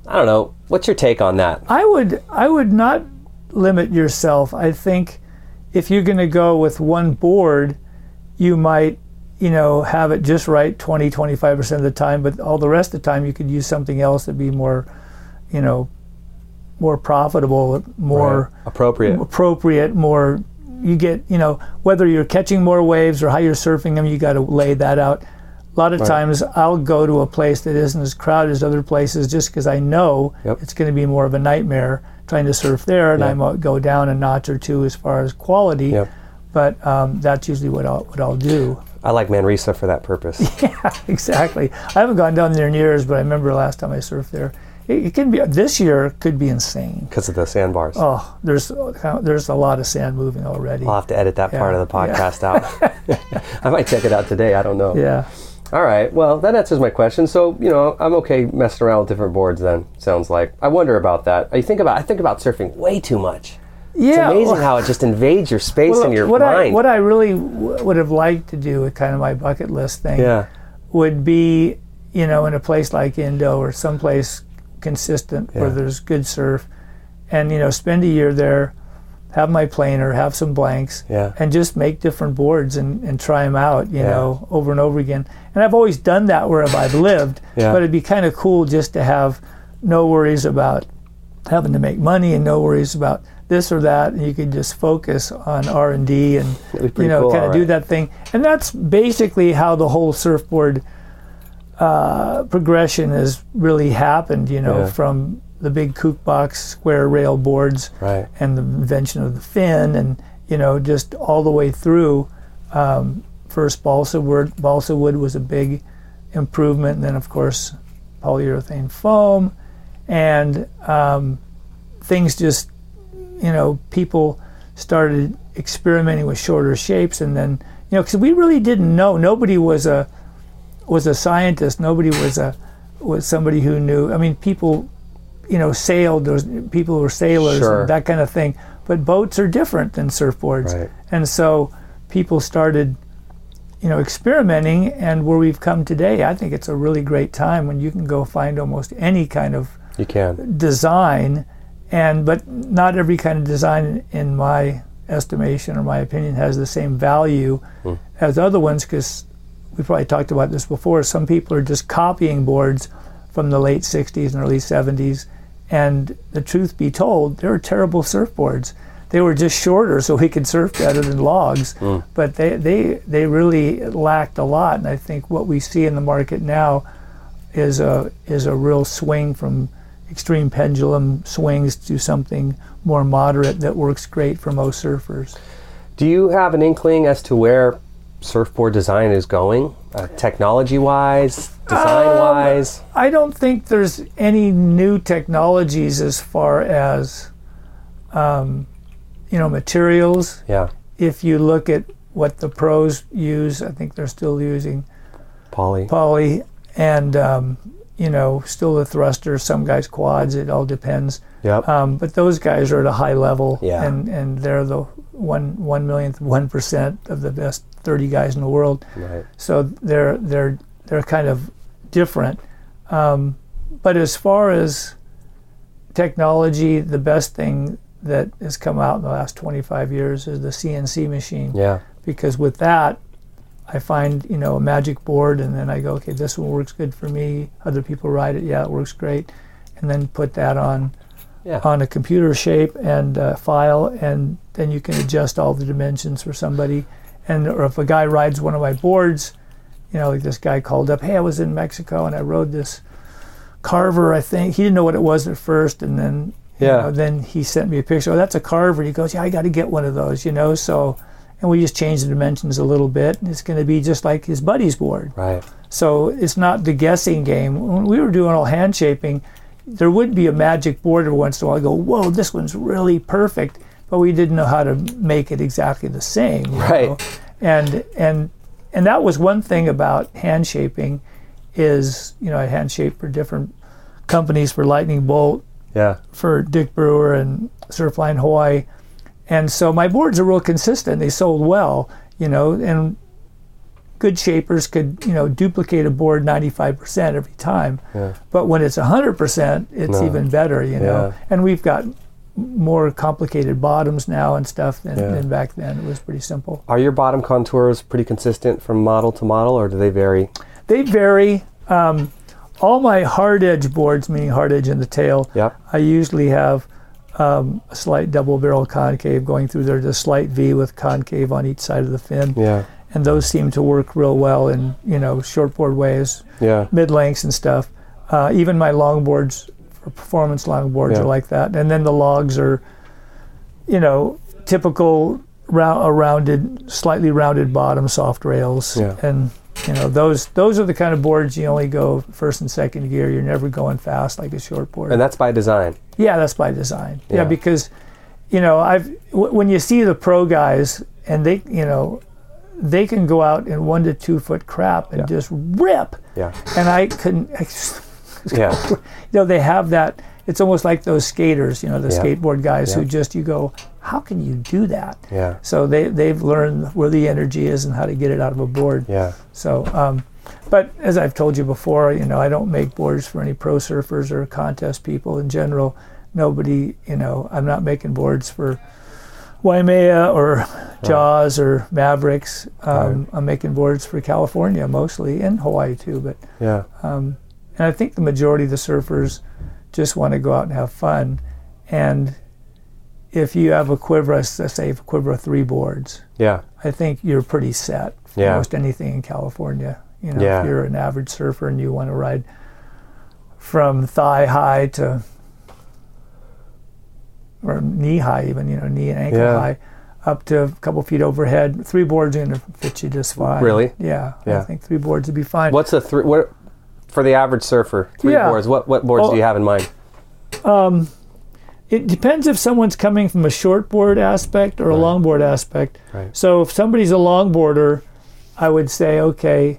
I don't know. What's your take on that? I would I would not limit yourself. I think if you're going to go with one board, you might you know have it just right 20 25% of the time, but all the rest of the time you could use something else that'd be more you know more profitable, more Right. appropriate. appropriate, more you get, you know, whether you're catching more waves or how you're surfing them, you got to lay that out. A lot of times I'll go to a place that isn't as crowded as other places just because I know Yep. it's going to be more of a nightmare trying to surf there, and Yeah. I might go down a notch or two as far as quality. Yep. But um, that's usually what I'll what I'll do. I like Manresa for that purpose. Yeah, exactly. I haven't gone down there in years, but I remember last time I surfed there. It, it can be this year could be insane. because of the sandbars. Oh, there's there's a lot of sand moving already. I'll have to edit that part of the podcast out. I might check it out today. I don't know. Yeah. All right. Well, that answers my question. So, you know, I'm okay messing around with different boards then, sounds like. I wonder about that. I think about I think about surfing way too much. Yeah, It's Yeah. amazing well- how it just invades your space Well, and your what I mind. what I really w- would have liked to do, with kind of my bucket list thing, yeah. would be you know in a place like Indo or someplace consistent where there's good surf, and you know spend a year there, have my planer, have some blanks, Yeah. and just make different boards and, and try them out, you Yeah. know, over and over again. And I've always done that wherever I've lived, Yeah. but it'd be kind of cool just to have no worries about having to make money and no worries about this or that and you could just focus on r&d and you know cool, kind of all do that thing and that's basically how the whole surfboard uh, progression has really happened you know Yeah. from the big kook box square rail boards Right. and the invention of the fin and you know just all the way through um, first balsa wood balsa wood was a big improvement and then of course polyurethane foam and um, things just you know people started experimenting with shorter shapes and then you know because we really didn't know. Nobody was a was a scientist. Nobody was a was somebody who knew. I mean people you know sailed was people who were sailors Sure. and that kind of thing but boats are different than surfboards Right. and so people started you know experimenting and where we've come today i think it's a really great time when you can go find almost any kind of You can. design and but not every kind of design in my estimation or my opinion has the same value hmm. as other ones because we probably talked about this before some people are just copying boards from the late 60s and early 70s and the truth be told they were terrible surfboards. They were just shorter so we could surf better than logs. But they, they they really lacked a lot. And i think what we see in the market now is a is a real swing from extreme pendulum swings to something more moderate that works great for most surfers. Do you have an inkling as to where surfboard design is going, uh, technology wise, design wise? I don't think there's any new technologies as far as um, you know materials. yeah. If you look at what the pros use, I think they're still using Poly. poly and um, you know, still the thruster. Some guys quads. It all depends. Yep. Um, but those guys are at a high level, Yeah. and and they're the one one millionth one percent of the best thirty guys in the world. right. So they're they're they're kind of different. Um, but as far as technology, the best thing that has come out in the last 25 years is the CNC machine Yeah. because with that I find you know a magic board and then I go okay this one works good for me other people ride it yeah it works great and then put that on Yeah. on a computer shape and uh, file and then you can adjust all the dimensions for somebody and or if a guy rides one of my boards you know like this guy called up hey I was in Mexico and I rode this carver I think he didn't know what it was at first and then you Yeah. know, then he sent me a picture. Oh, that's a carver. He goes, yeah, I got to get one of those, you know. So, and we just changed the dimensions a little bit, and it's going to be just like his buddy's board. Right. So it's not the guessing game. When we were doing all hand shaping, there would be a magic board every once in a while. I go, whoa, this one's really perfect, but we didn't know how to make it exactly the same. you Right. know. And and and that was one thing about hand shaping, is you know I hand shaped for different companies for Lightning Bolt, Yeah. for Dick Brewer and Surfline Hawaii. And so my boards are real consistent. They sold well, you know, and good shapers could, you know, duplicate a board 95% every time. Yeah. But when it's 100%, it's No. even better, you know. Yeah. And we've got more complicated bottoms now and stuff than, Yeah. than back then. It was pretty simple. Are your bottom contours pretty consistent from model to model, or do they vary? They vary. Um, all my hard edge boards, meaning hard edge in the tail, Yep. I usually have um, a slight double barrel concave going through there, just slight V with concave on each side of the fin, Yeah. and those seem to work real well in you know shortboard ways, Yeah. mid lengths and stuff. Uh, even my longboards, for performance longboards, Yeah. are like that. And then the logs are, you know, typical round, a rounded, slightly rounded bottom, soft rails, Yeah. and you know those those are the kind of boards you only go first and second gear. You're never going fast like a short board. And that's by design. Yeah, that's by design. Yeah, Yeah. because you know, I've w- when you see the pro guys and they, you know, they can go out in one to two foot crap and Yeah. just rip, Yeah. and I couldn't. I just- Yeah. you know, they have that. It's almost like those skaters, you know, the Yeah. skateboard guys who just you go, how can you do that? Yeah. So they they've learned where the energy is and how to get it out of a board. Yeah. So, um, but as I've told you before, you know, I don't make boards for any pro surfers or contest people in general. Nobody, you know, I'm not making boards for Waimea or Jaws or Mavericks. Um, I'm making boards for California mostly and Hawaii too. But Yeah. um, and I think the majority of the surfers just want to go out and have fun. And if you have a quiver, let's say a quiver of three boards, Yeah. I think you're pretty set for Yeah. most anything in California. You know, Yeah. if you're an average surfer and you want to ride from thigh high to or knee high, even you know, knee and ankle Yeah. high, up to a couple feet overhead, three boards are going to fit you just fine. Really? Yeah, Yeah. I think three boards would be fine. What's a three? What for the average surfer? Three Yeah. boards. What what boards Oh. do you have in mind? Um, It depends if someone's coming from a shortboard aspect or a Right. longboard aspect. Right. So if somebody's a longboarder, I would say, okay,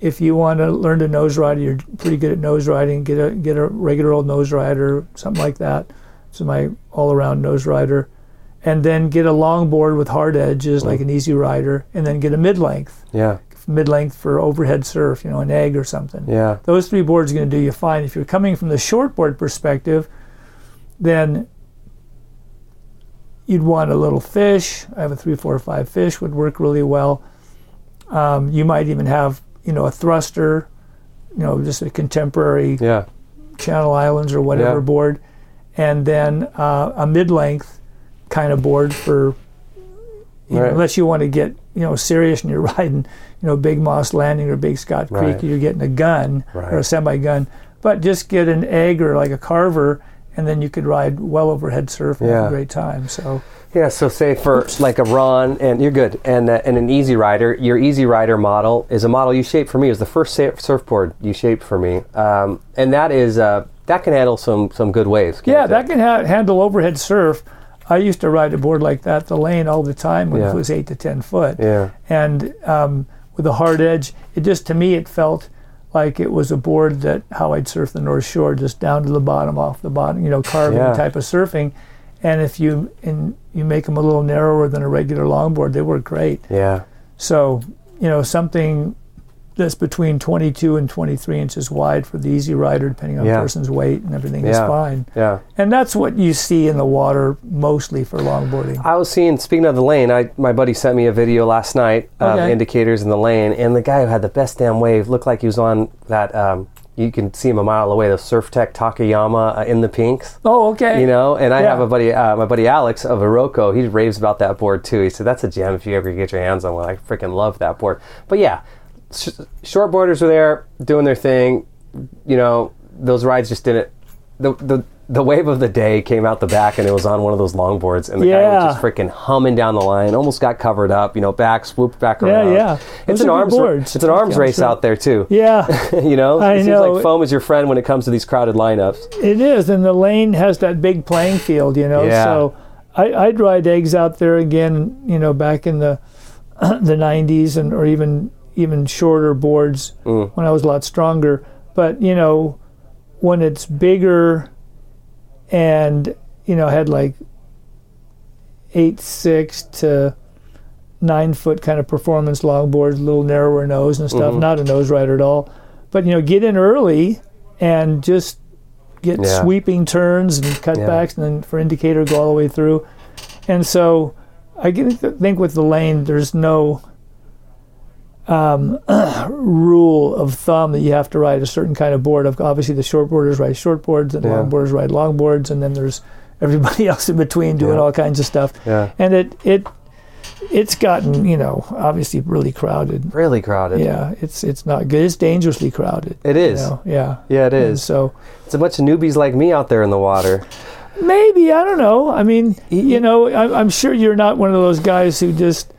if you want to learn to nose ride, you're pretty good at nose riding. Get a get a regular old nose rider, something like that. So my all around nose rider, and then get a longboard with hard edges, like an easy rider, and then get a mid length, Yeah. Mid length for overhead surf, you know, an egg or something. Yeah. Those three boards are going to do you fine. If you're coming from the shortboard perspective, then you'd want a little fish. I have a three, four, five fish would work really well. Um, you might even have, you know, a thruster, you know, just a contemporary Yeah. Channel Islands or whatever Yeah. board, and then uh, a mid-length kind of board for, you know, unless you want to get you know serious and you're riding, you know, Big Moss Landing or Big Scott Creek, Right. you're getting a gun or a semi-gun, but just get an egg or like a carver, and then you could ride well overhead surf and have Yeah. a great time. So Yeah, so say for like a Ron, and you're good, and uh, and an Easy Rider. Your Easy Rider model is a model you shaped for me. It was the first surfboard you shaped for me, um, and that is uh, that can handle some some good waves. yeah, it? that can ha- handle overhead surf. I used to ride a board like that, the lane all the time when Yeah. it was eight to ten foot. Yeah, and um, with a hard edge, it just to me it felt like it was a board that how I'd surf the North Shore, just down to the bottom, off the bottom, you know, carving Yeah. type of surfing. And if you and you make them a little narrower than a regular longboard, they work great. Yeah. So, you know, something that's between 22 and 23 inches wide for the easy rider, depending on Yeah. the person's weight and everything, is fine. Yeah. And that's what you see in the water mostly for longboarding. I was seeing. Speaking of the lane, I my buddy sent me a video last night of Okay. indicators in the lane, and the guy who had the best damn wave looked like he was on that. Um, you can see him a mile away. The Surftech Takayama uh, in the pinks. Oh, okay. You know, and I Yeah. have a buddy, uh, my buddy Alex of Iroko. He raves about that board too. He said that's a gem if you ever get your hands on one. I freaking love that board. But yeah, sh- short boarders are there doing their thing. You know, those rides just didn't. The the the wave of the day came out the back and it was on one of those longboards and the guy was just freaking humming down the line. Almost got covered up. You know, back swooped back around. yeah. yeah. It's Those an arms. ra-. It's an arms race out there too. Yeah, you know, I it seems know. like foam is your friend when it comes to these crowded lineups. it is. And the lane has that big playing field, you know. Yeah. So I, I'd ride eggs out there again, you know, back in the the 90s and or even even shorter boards Mm. when I was a lot stronger. But you know, when it's bigger and you know had like eight six to nine foot kind of performance longboards, a little narrower nose and stuff. Mhm. Not a nose rider at all, but you know, get in early and just get Yeah. sweeping turns and cutbacks, and then for indicator go all the way through. And so, I think with the lane, there's no um, rule of thumb that you have to ride a certain kind of board. Of Obviously, the shortboarders ride shortboards, and Yeah. longboarders ride longboards, and then there's everybody else in between doing Yeah. all kinds of stuff. Yeah, And it it it's gotten you know obviously really crowded. really crowded. Yeah, it's it's not good. It's dangerously crowded. It is. you know, Yeah. Yeah, it And so It's a bunch of newbies like me out there in the water. maybe I don't know. I mean, you know, I, I'm sure you're not one of those guys who just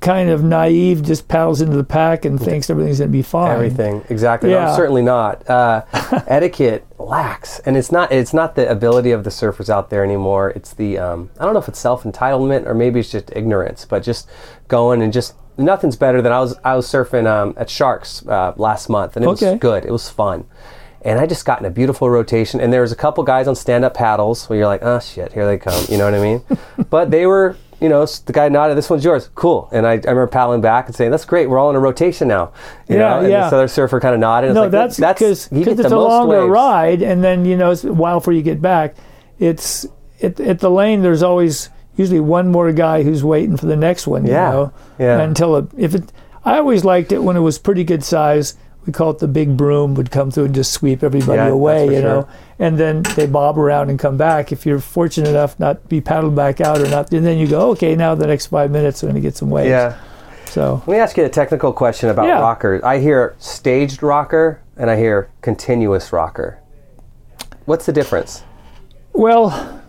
kind of naive just paddles into the pack and thinks everything's going to be fine. Everything exactly. No, Yeah. certainly not. Uh, etiquette lacks, and it's not. It's not the ability of the surfers out there anymore. It's the. Um, I don't know if it's self entitlement or maybe it's just ignorance, but just going and just nothing's better than I was. I was surfing um, at Sharks uh, last month, and it Okay. was good. It was fun. And I just got in a beautiful rotation, and there was a couple guys on stand-up paddles where you're like, "Oh shit, here they come," you know what I mean? but they were, you know, the guy nodded, "This one's yours, cool." And I, I remember paddling back and saying, "That's great, we're all in a rotation now." You Yeah, know? And yeah. this other surfer kind of nodded. It's No, like, that's because it's the a most longer waves. ride, and then you know it's a while before you get back. It's at, at the lane. There's always usually one more guy who's waiting for the next one. Yeah, You know? yeah. Until it, if it, I always liked it when it was pretty good size. We call it the big broom would come through and just sweep everybody Yeah, away. You know, sure. And then they bob around and come back. If you're fortunate enough not to be paddled back out or not, and then you go, okay, now the next five minutes I'm going to get some waves. Yeah. So Let me ask you a technical question about Yeah. rockers. I hear staged rocker and I hear continuous rocker. What's the difference? Well,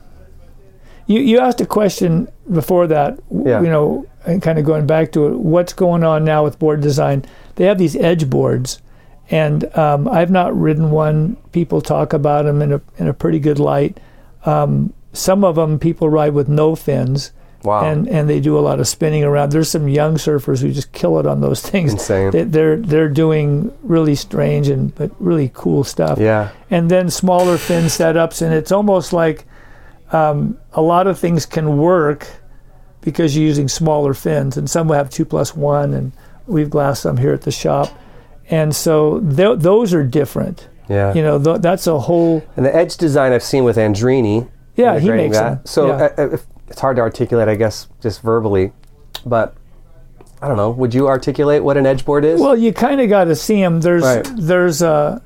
you you asked a question before that. Yeah. You know, and kind of going back to it. What's going on now with board design? They have these edge boards, and um, I've not ridden one. People talk about them in a in a pretty good light. Um, some of them people ride with no fins. Wow. And and they do a lot of spinning around. There's some young surfers who just kill it on those things. Insane. They, they're they're doing really strange and but really cool stuff yeah. and then smaller fin setups, and it's almost like um, a lot of things can work because you're using smaller fins, and some will have two plus one, and we've glassed some here at the shop, and so th- those are different. Yeah. You know, th- that's a whole. And the edge design I've seen with Andreini. Yeah, he makes that. them. So Yeah. uh, uh, if, it's hard to articulate, I guess, just verbally. But I don't know. Would you articulate what an edge board is? Well, you kind of got to see them. There's Right. there's a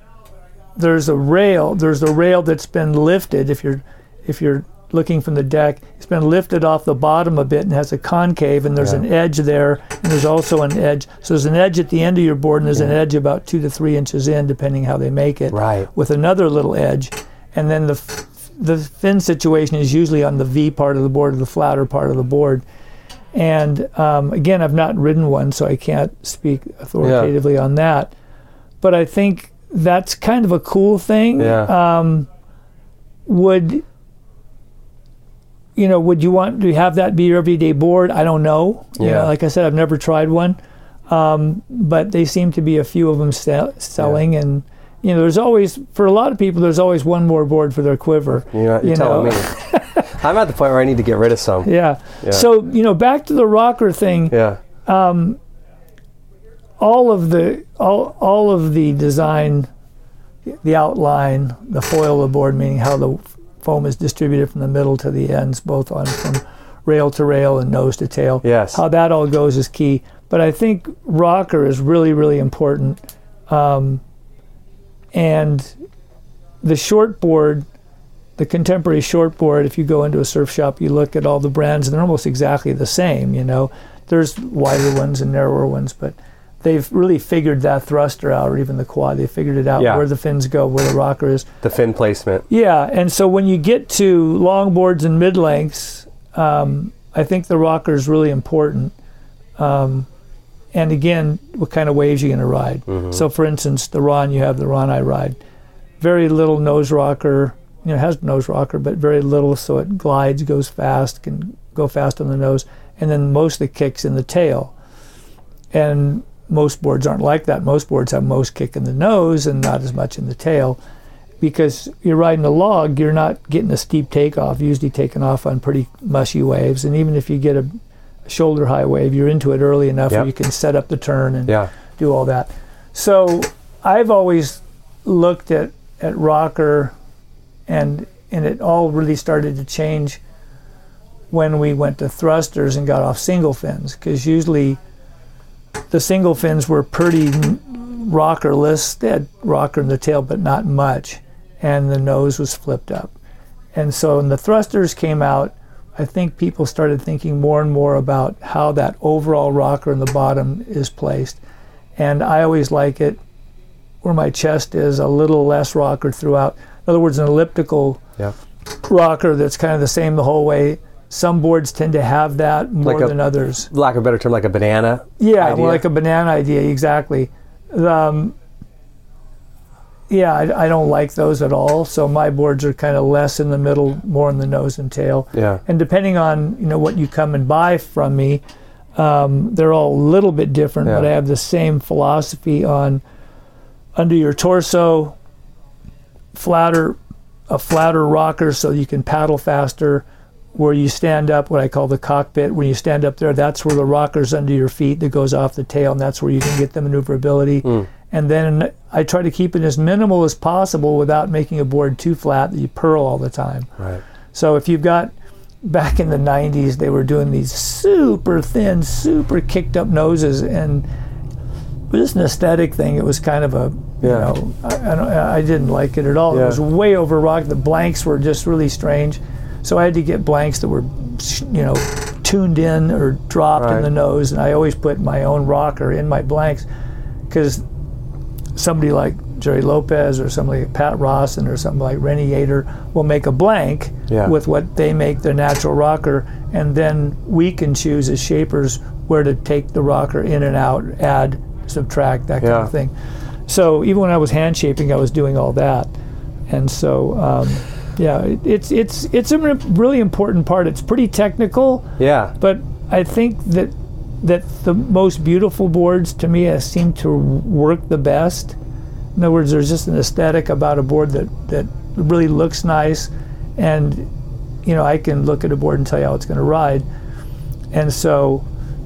there's a rail. There's a rail that's been lifted. If you're if you're looking from the deck, it's been lifted off the bottom a bit and has a concave, and there's Yeah. an edge there, and there's also an edge. So there's an edge at the end of your board, and there's an edge about two to three inches in, depending how they make it. Right. With another little edge, and then the f- the fin situation is usually on the V part of the board or the flatter part of the board. And um, again, I've not ridden one, so I can't speak authoritatively on that. But I think that's kind of a cool thing. Yeah. Um, would you know? Would you want to have that be your everyday board? I don't know. You Yeah. know, like I said, I've never tried one. um, but they seem to be a few of them sell, selling, and you know, there's always for a lot of people, there's always one more board for their quiver. You're, not, you're you telling know. me. I'm at the point where I need to get rid of some. Yeah. Yeah. So you know, back to the rocker thing. Yeah. all of the all, all of the design the outline the foil of the board meaning how the foam is distributed from the middle to the ends both on from rail to rail and nose to tail. Yes. how that all goes is key. But i think rocker is really really important. Um, and the short board the contemporary short board if you go into a surf shop you look at all the brands and they're almost exactly the same you know. There's wider ones and narrower ones but they've really figured that thruster out or even the quad they figured it out Yeah. where the fins go where the rocker is. The fin placement. yeah and so when you get to long boards and mid lengths um, i think the rocker is really important. Um, and again what kind of waves you're going to ride so for instance the ron you have the ron i ride. Very little nose rocker you know it has nose rocker but very little so it glides goes fast can go fast on the nose and then most of the kicks in the tail. And most boards aren't like that most boards have most kick in the nose and not as much in the tail because you're riding a log you're not getting a steep takeoff usually taking off on pretty mushy waves and even if you get a, shoulder high wave you're into it early enough Yep. where you can set up the turn and Yeah. do all that. So I've always looked at, at rocker and and it all really started to change when we went to thrusters and got off single fins because usually the single fins were pretty rockerless. They had rocker in the tail, but not much, and the nose was flipped up. And so when the thrusters came out, I think people started thinking more and more about how that overall rocker in the bottom is placed. And I always like it where my chest is a little less rocker throughout. In other words, an elliptical Yeah. rocker that's kind of the same the whole way. Some boards tend to have that more Like a- than others. Lack of a better term, like a banana. Yeah, idea. like a banana idea, exactly. Um, yeah, I, I don't like those at all. So my boards are kind of less in the middle, more in the nose and tail. Yeah. And depending on you know what you come and buy from me, um, they're all a little bit different, but I have the same philosophy on under your torso, flatter, a flatter rocker so you can paddle faster. Where you stand up, what I call the cockpit, when you stand up there, that's where the rocker's under your feet that goes off the tail, and that's where you can get the maneuverability. Hmm. And then I try to keep it as minimal as possible without making a board too flat that you purl all the time. Right. So if you've got back in the 90s, they were doing these super thin, super kicked up noses, and it was just an aesthetic thing. It was kind of a, you know, I, I, don't, I didn't like it at all. Yeah. It was way over rock. The blanks were just really strange. So I had to get blanks that were, you know, tuned in or dropped Right. in the nose, and I always put my own rocker in my blanks because somebody like Gerry Lopez or somebody like Pat Rawson or something like Renny Yater will make a blank Yeah. with what they make their natural rocker, and then we can choose as shapers where to take the rocker in and out, add, subtract, that kind of thing. So even when I was hand shaping, I was doing all that, and so um, yeah, it's it's it's a really important part. It's pretty technical, Yeah. but I think that that the most beautiful boards to me seem to work the best. In other words, there's just an aesthetic about a board that that really looks nice, and you know I can look at a board and tell you how it's going to ride. And so,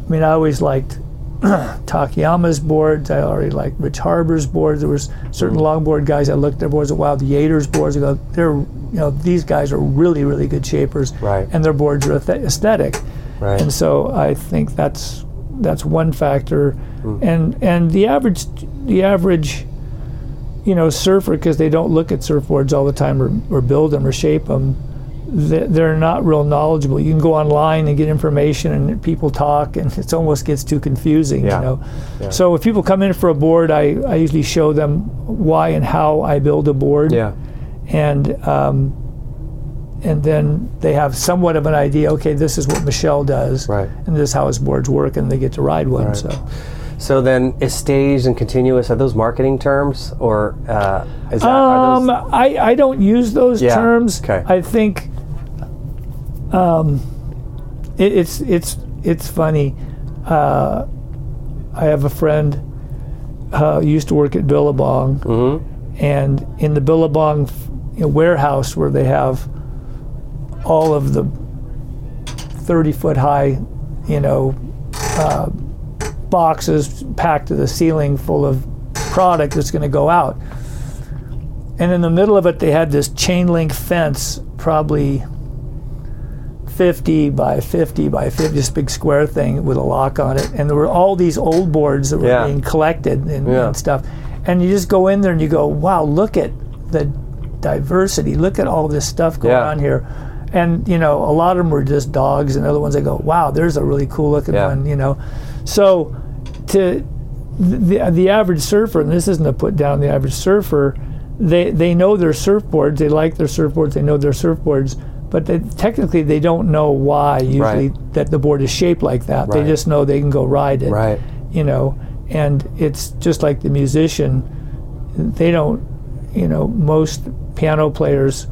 I mean, I always liked Takayama's boards. I already liked Rich Harbour's boards. There was certain mm-hmm. longboard guys I looked at their boards. Wow, the Yater's boards. I go, they're you know these guys are really really good shapers, Right. and their boards are aesthetic. Right. And so I think that's that's one factor, mm. and and the average the average, you know, surfer because they don't look at surfboards all the time or, or build them or shape them. They- They're not real knowledgeable. You can go online and get information, and people talk, and it almost gets too confusing. Yeah. You know, Yeah. so if people come in for a board, I, I usually show them why and how I build a board Yeah. and um, and then they have somewhat of an idea. Okay, this is what Michel does, Right. and this is how his boards work, and they get to ride one. Right. So So then, is staged and continuous are those marketing terms, or uh, is that um, those? I I don't use those Yeah, terms. okay. I think um, it, it's it's it's funny. Uh, I have a friend uh, who used to work at Billabong, Mm-hmm. and in the Billabong you know, warehouse where they have all of the 30 foot high, you know, uh, boxes packed to the ceiling full of product that's going to go out. And in the middle of it, they had this chain link fence, probably 50 by 50 by 50, this big square thing with a lock on it. And there were all these old boards that were Yeah. being collected and, Yeah. and stuff. And you just go in there and you go, wow, look at the diversity. Look at all this stuff going Yeah. on here. And, you know, a lot of them were just dogs, and other ones I go, wow, there's a really cool looking one, you know. So to the, the average surfer, and this isn't a put down the average surfer, they, they know their surfboards, they like their surfboards, they know their surfboards, but they, technically they don't know why usually Right. that the board is shaped like that. They just know they can go ride it Right. you know and it's just like the musician they don't you know most piano players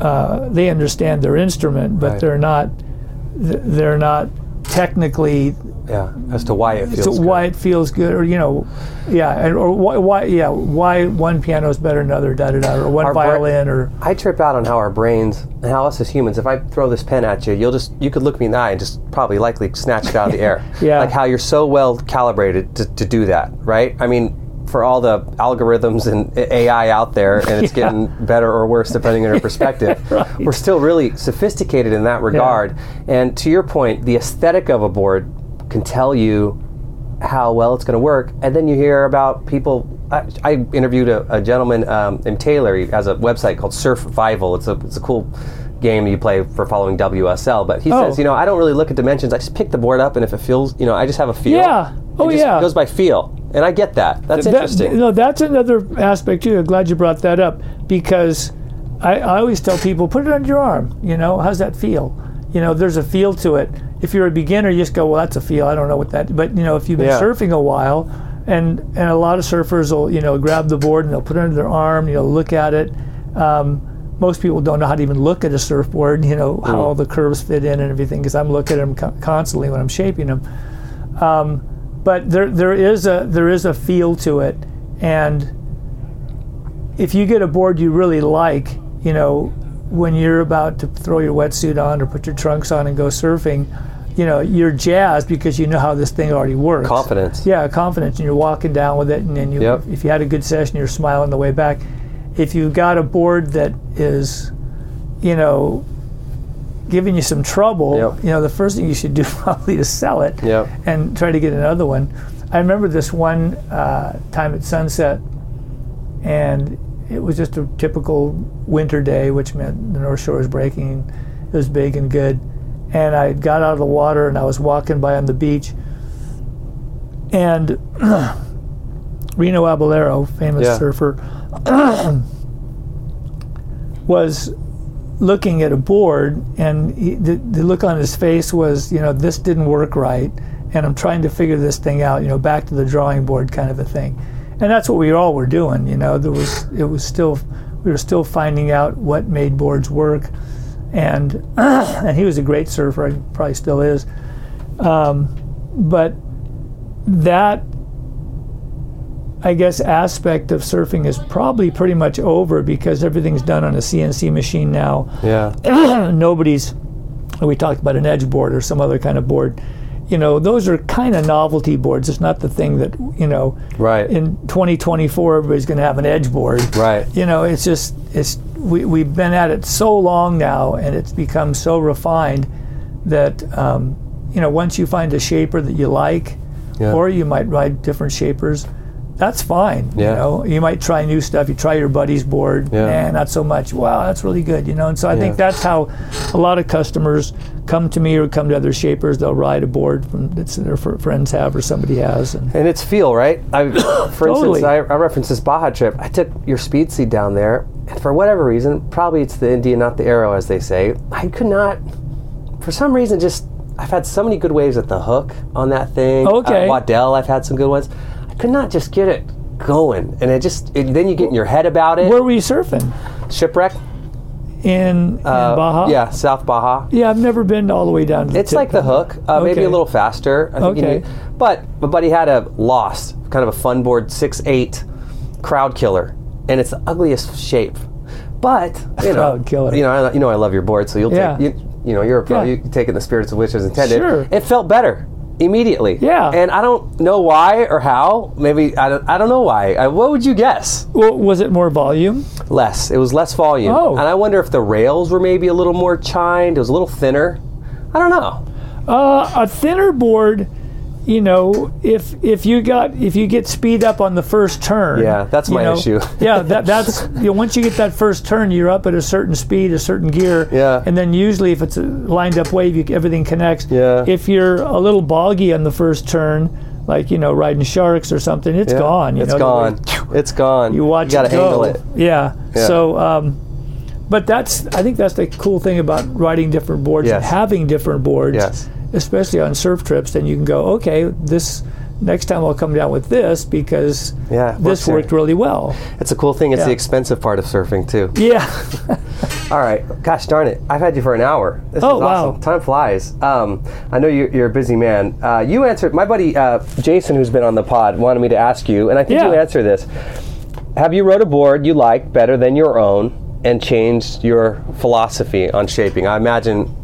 uh, they understand their instrument but Right. they're not they're not technically Yeah. As to why it feels. so good. why it feels good or you know yeah and, or why, why yeah why one piano is better than another da da da or one Our bra- violin or I trip out on how our brains and how us as humans, if I throw this pen at you, you'll just you could look me in the eye and just probably likely snatch it out of the air. Yeah. Like how you're so well calibrated to, to do that, right? I mean, for all the algorithms and AI out there, and it's Yeah. getting better or worse depending on your perspective. Right. We're still really sophisticated in that regard. And to your point, the aesthetic of a board can tell you how well it's going to work. And then you hear about people. I, I interviewed a, a gentleman um, named Taylor. He has a website called Surfvival. It's a it's a cool game you play for following WSL. But he Oh. says, you know, I don't really look at dimensions. I just pick the board up, and if it feels, you know, I just have a feel. Yeah. Oh, it just yeah. goes by feel, and I get that. That's That- interesting. no, that's another aspect too. I'm glad you brought that up because I, I always tell people put it under your arm. You know, how's that feel? You know, there's a feel to it. If you're a beginner, you just go, well, that's a feel. I don't know what that. But you know, if you've been Yeah. surfing a while, and and a lot of surfers will you know grab the board and they'll put it under their arm. You know, look at it. Um, most people don't know how to even look at a surfboard. You know how all the curves fit in and everything because I'm looking at them co- constantly when I'm shaping them Um, but there there is a there is a feel to it and if you get a board you really like you know when you're about to throw your wetsuit on or put your trunks on and go surfing you know you're jazzed because you know how this thing already works Confidence. yeah confidence and you're walking down with it and then you Yep. if you had a good session you're smiling the way back if you've got a board that is you know giving you some trouble Yep. you know the first thing you should do probably is sell it Yep. and try to get another one. I remember this one uh, time at sunset, and it was just a typical winter day, which meant the North Shore was breaking. It was big and good. And I got out of the water and I was walking by on the beach, and Reno Abellira, famous Yeah. surfer, was looking at a board, and he, the, the look on his face was, you know, this didn't work right, and I'm trying to figure this thing out, you know, back to the drawing board kind of a thing. And that's what we all were doing, you know. There was it was still we were still finding out what made boards work, and and he was a great surfer, he probably still is. Um, but that I guess aspect of surfing is probably pretty much over because everything's done on a CNC machine now. Yeah. Nobody's. We talked about an edge board or some other kind of board. You know, those are kind of novelty boards. It's not the thing that you know. Right. In 2024, everybody's going to have an edge board. Right. You know, it's just it's we we've been at it so long now, and it's become so refined that um, you know once you find a shaper that you like, Yeah. or you might ride different shapers. That's fine. Yeah. You know, you might try new stuff. You try your buddy's board, Yeah. and not so much. Wow, that's really good. You know, and so I Yeah. think that's how a lot of customers come to me or come to other shapers. They'll ride a board from that their friends have or somebody has, and And it's feel, right? I, for Totally. instance, I, I referenced this Baja trip. I took your speed seat down there, and for whatever reason, probably it's the Indian, not the arrow, as they say. I could not, for some reason, just I've had so many good waves at the hook on that thing. Okay. At Waddell, I've had some good ones. Could not just get it going, and it just it, then you get in your head about it. where were you surfing? Shipwreck. in, in Uh, Baja. Yeah, South Baja. Yeah, I've never been all the way down to the It's like the hook, uh, maybe a little faster. I think you Okay. need- but my buddy had a lost, kind of a fun board, six eight crowd killer, and it's the ugliest shape. But you know, Crowd killer. you know, I, you know, I love your board, so you'll Yeah. take, you, you know, you're a pro. Yeah. You take it in the spirits of which was intended. Sure. It felt better immediately. Yeah. and I don't know why or how. Maybe I don't. I don't know why. I, what would you guess? Well, was it more volume? Less. It was less volume. Oh. And I wonder if the rails were maybe a little more chined. It was a little thinner. I don't know. Uh, a thinner board, you know, if if you got if you get speed up on the first turn. Yeah, that's my know, issue. yeah, that that's you know, once you get that first turn, you're up at a certain speed, a certain gear. Yeah. And then usually, if it's a lined up wave, you, everything connects. Yeah. If you're a little boggy on the first turn, like you know riding sharks or something, it's Yeah. gone. You It's know, the way- gone. It's gone. you watch You gotta it go. it. Yeah. Yeah. So, um, but that's I think that's the cool thing about riding different boards and having different boards, Yes. Especially on surf trips. Then you can go, okay, this next time I'll come down with this because Yeah, this here. worked really well. It's a cool thing. It's Yeah. the expensive part of surfing too. Yeah. All right. Gosh darn it. I've had you for an hour. This Oh, is wow. awesome. Time flies. Um, I know you're, you're a busy man. Uh, you answered, my buddy uh, Jason, who's been on the pod, wanted me to ask you, and I think Yeah. you answer this. Have you wrote a board you like better than your own and changed your philosophy on shaping? I imagine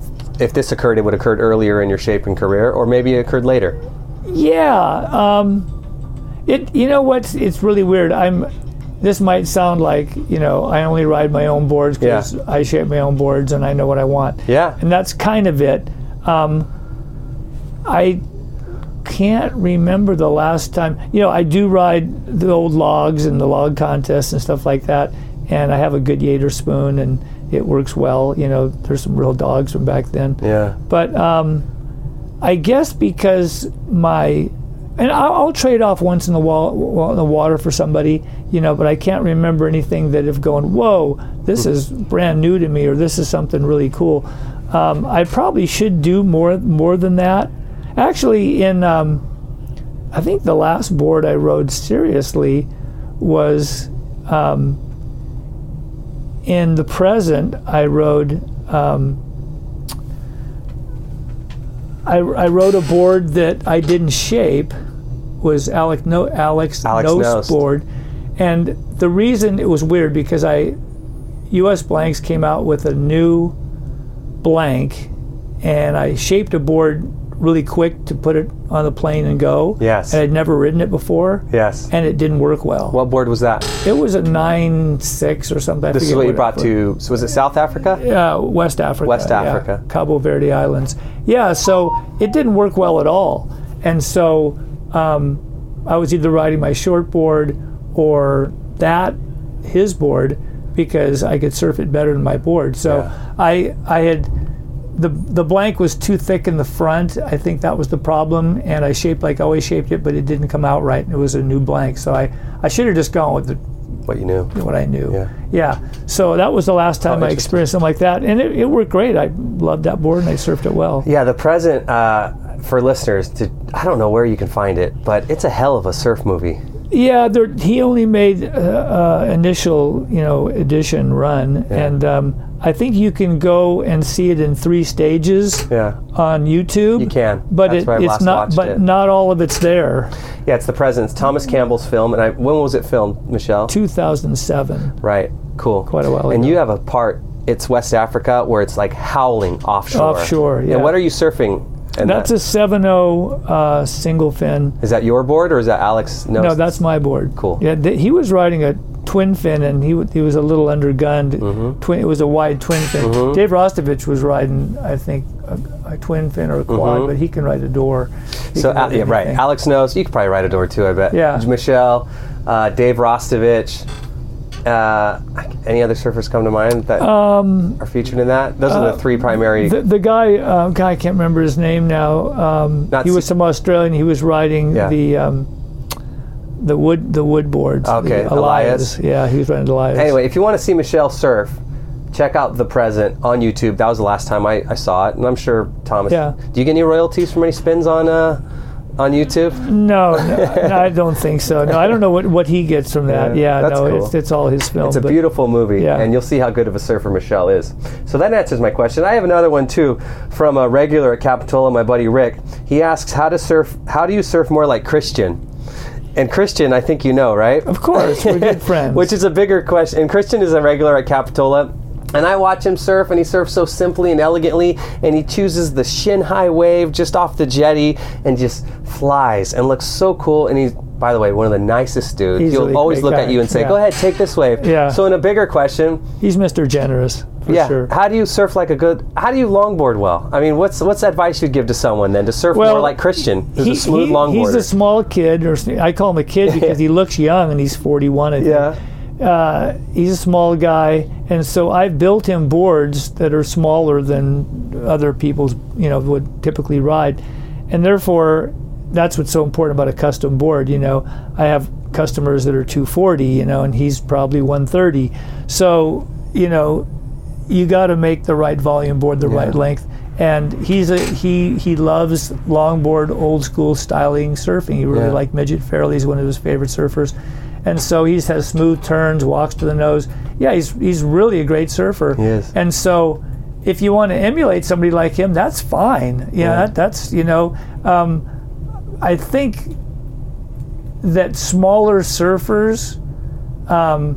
if this occurred, it would have occurred earlier in your shape and career, or maybe it occurred later. Yeah. Um, it. You know what? It's really weird. I'm. This might sound like you know I only ride my own boards because Yeah. I shape my own boards and I know what I want. Yeah. And that's kind of it. Um, I can't remember the last time. You know, I do ride the old logs and the log contests and stuff like that, and I have a good Yater spoon and it works well. You know, there's some real dogs from back then. Yeah. But um, I guess because my and I'll, I'll trade off once in the wall, in the water for somebody, you know. But I can't remember anything that have gone, whoa, this is brand new to me, or this is something really cool. Um, I probably should do more more than that. Actually, in um, I think the last board I rode seriously was um, in the present. I rode. Um, I, I wrote a board that I didn't shape was Alex no Alex, Alex Knost. board, and the reason it was weird because I U.S. Blanks came out with a new blank, and I shaped a board really quick to put it on the plane and go. Yes. and I'd never ridden it before, Yes. and it didn't work well. What board was that? it was a nine six or something. I This is what you brought to. So was it South Africa? Uh, West Africa. West yeah. Africa. Cabo Verde Islands. Yeah, so it didn't work well at all. And so um, I was either riding my short board or that, his board, because I could surf it better than my board. So Yeah. I, I had. The, the blank was too thick in the front. I think that was the problem, and I shaped like I always shaped it, but it didn't come out right. It was a new blank, so I, I should have just gone with the What you knew. what I knew. Yeah. Yeah. So that was the last time Oh, I experienced something like that, and it, it worked great. I loved that board and I surfed it well. Yeah, the present uh, for listeners. To I don't know where you can find it, but it's a hell of a surf movie. Yeah, there, he only made uh, uh, initial, you know, edition run, and um, I think you can go and see it in three stages Yeah, on YouTube. you can. But it, it's not. But it. not all of it's there. Yeah, it's the present. It's Thomas Campbell's film, and I, when was it filmed, Michel? 2007. Right. Cool. Quite a while And ago. you have a part. It's West Africa where it's like howling offshore. Offshore, yeah. And what are you surfing? And That's a 7.0 uh, single fin. Is that your board or is that Alex? No, No, that's my board. Cool. Yeah, th- he was riding a twin fin, and he w- he was a little undergunned. Mm-hmm. Twin, it was a wide twin fin. Dave Rastovich was riding, I think, a, a twin fin or a quad, but he can ride a door. He Mm-hmm. So can uh, yeah, right. Alex Knost. You could probably ride a door too. I bet. Yeah. Michel, uh, Dave Rastovich. Uh, any other surfers come to mind that um, are featured in that? Those are the three primary. Uh, The, the guy, uh, guy, I can't remember his name now. Um, he was some Australian. He was riding Yeah. the um, the wood the wood boards. Okay, the alaias. Yeah, he was riding alaias. Anyway, if you want to see Michel surf, check out The Present on YouTube. That was the last time I, I saw it, and I'm sure Thomas. Yeah. Do you get any royalties from any spins on uh, on YouTube? No, no, no, I don't think so. No, I don't know what, what he gets from that. Yeah, Yeah, that's no, cool. it's, it's all his film. It's a beautiful movie, Yeah. and you'll see how good of a surfer Michel is. So that answers my question. I have another one too from a regular at Capitola, my buddy Rick. He asks, "How to surf? How do you surf more like Christian?" And Christian, I think you know, right? Of course, we're good friends. Which is a bigger question. And Christian is a regular at Capitola. And I watch him surf, and he surfs so simply and elegantly. And he chooses the shin high wave just off the jetty and just flies and looks so cool. And he's, by the way, one of the nicest dudes. He's He'll always look at you and say, Yeah. Go ahead, take this wave. Yeah. So, in a bigger question, He's Mr. Generous, for yeah, sure. how do you surf like a good? How do you longboard well? I mean, what's what's advice you'd give to someone then to surf more like Christian, who's He- a smooth he- longboarder? He's a small kid, or I call him a kid because he looks young and he's 41. I think. yeah. Uh, he's a small guy, and so I've built him boards that are smaller than other people's, you know, would typically ride, and therefore that's what's so important about a custom board. You know, I have customers that are 240, you know, and he's probably 130. So, you know, you got to make the right volume board, the right length. And he's a he he loves longboard, old school styling surfing. He really Yeah. liked Midget Farrelly. He's one of his favorite surfers, and so he has smooth turns, walks to the nose. Yeah, he's he's really a great surfer. He is. And so, if you want to emulate somebody like him, that's fine. Yeah. That, that's you know, um, I think that smaller surfers, um,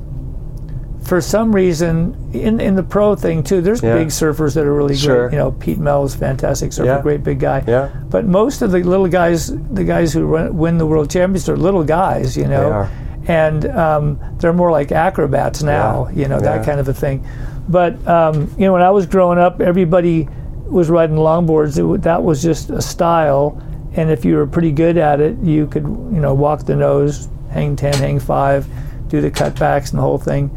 for some reason, in in the pro thing too, there's Yeah. big surfers that are really Sure. great. You know, Pete Mel is a fantastic surfer, Yeah. great big guy. Yeah. But most of the little guys, the guys who run, win the world championships, are little guys. You know, are. And um, they're more like acrobats now. Yeah. You know, Yeah. that kind of a thing. But um, you know, when I was growing up, everybody was riding longboards. It, that was just a style, and if you were pretty good at it, you could you know walk the nose, hang ten, hang five, do the cutbacks and the whole thing.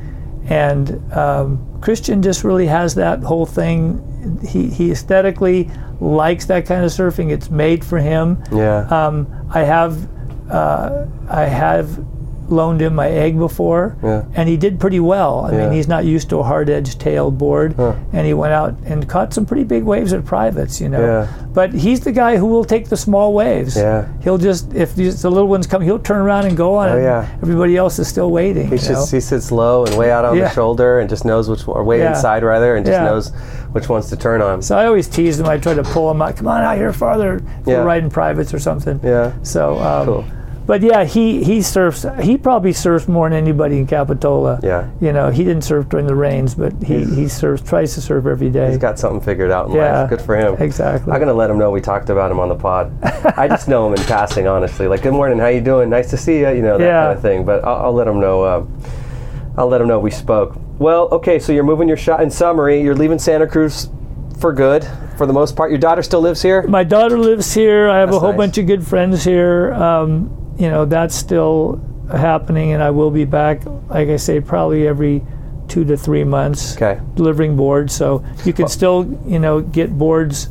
And um, Christian just really has that whole thing. He, he aesthetically likes that kind of surfing. It's made for him. Yeah. Um, I have uh, I have loaned him my egg before, Yeah. and he did pretty well. I Yeah. mean, he's not used to a hard edge tailed board, Huh. and he went out and caught some pretty big waves at privates, you know. Yeah. But he's the guy who will take the small waves. Yeah. He'll just if these, the little ones come, he'll turn around and go on. Oh, yeah. Everybody else is still waiting. He sits, he sits low and way out on the shoulder and just knows which, or way inside rather, and just knows which ones to turn on. So I always tease him. I try to pull him out. Come on out here farther. Yeah. We're riding privates or something. Yeah. So, um, Cool. But yeah, he he surfs. He probably surfs more than anybody in Capitola. Yeah. You know, he didn't surf during the rains, but he he surfs. Tries to surf every day. He's got something figured out in Yeah. life. Good for him. Exactly. I'm gonna let him know we talked about him on the pod. I just know him in passing, honestly. Like, good morning, how you doing? Nice to see you. You know that Yeah. kind of thing. But I'll, I'll let him know. Uh, I'll let him know we spoke. Well, okay. So you're moving your shot. In summary, you're leaving Santa Cruz for good, for the most part. Your daughter still lives here. My daughter lives here. I have That's a whole nice. bunch of good friends here. Um, you know, that's still happening, and I will be back. Like I say, probably every two to three months. Okay. delivering boards. So you can still, you know, get boards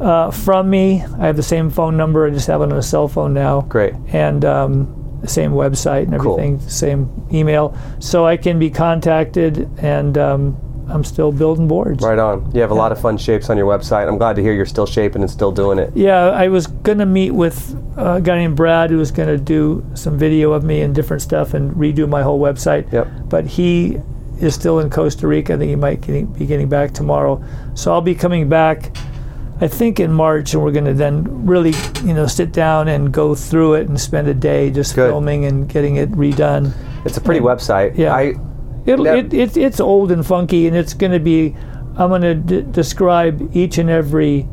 uh, from me. I have the same phone number. I just have it on a cell phone now. Great. And um, the same website and everything, Cool. same email. So I can be contacted, and um, I'm still building boards. Right on. You have a lot of fun shapes on your website. I'm glad to hear you're still shaping and still doing it. Yeah, I was going to meet with a guy named Brad who was going to do some video of me and different stuff and redo my whole website. Yep. But he is still in Costa Rica. I think he might be getting back tomorrow. So I'll be coming back, I think in March, and we're going to then really, you know, sit down and go through it and spend a day just Good. filming and getting it redone. It's a pretty website. Yeah. I It'll, it, it, it's old and funky, and it's going to be. I'm going to d- describe each and every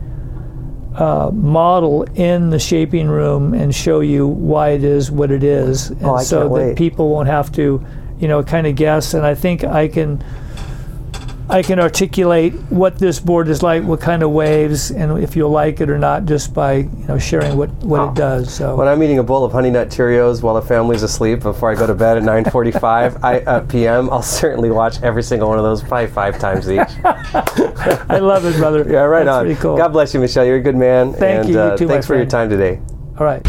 uh, model in the shaping room and show you why it is what it is, and Oh, so that wait. people won't have to, you know, kind of guess. And I think I can. I can articulate what this board is like, what kind of waves, and if you'll like it or not, just by you know sharing what, what Oh. it does. So When I'm eating a bowl of Honey Nut Cheerios while the family's asleep before I go to bed at 9:45 I, uh, p.m., I'll certainly watch every single one of those probably five times each. I love it, brother. Yeah, right That's on. Pretty cool. God bless you, Michel. You're a good man. Thank and, you. You Uh, too, my thanks for your time today. All right.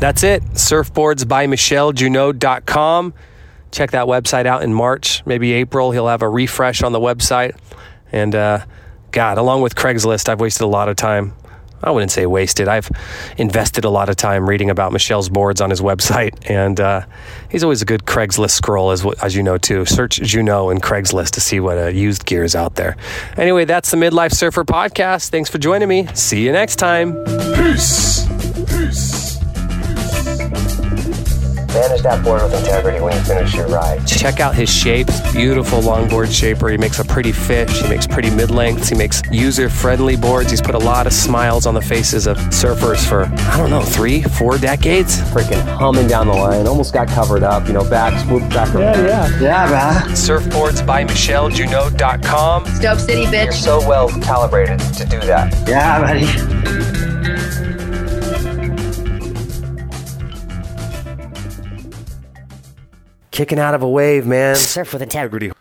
That's it. Surfboards by MichelJunod.com. Check that website out in March, maybe April. He'll have a refresh on the website. And uh, God, along with Craigslist, I've wasted a lot of time I wouldn't say wasted. I've invested a lot of time reading about Michel's boards on his website, and uh, he's always a good Craigslist scroll, as, as you know, too. Search Junod and Craigslist to see what uh, used gear is out there. Anyway, that's the Midlife Surfer podcast. Thanks for joining me. See you next time. Peace. Peace. Manage that board with integrity when you finish your ride. Check out his shapes. Beautiful longboard shaper. He makes a pretty fish. He makes pretty mid lengths. He makes user friendly boards. He's put a lot of smiles on the faces of surfers for, I don't know, three, four decades. Freaking humming down the line. Almost got covered up. You know, back, swoop back. Yeah, yeah. Yeah, man. Surfboards by MichelJunod.com. Dope City, bitch. You're so well calibrated to do that. Yeah, buddy. Kicking out of a wave, man. Surf with integrity.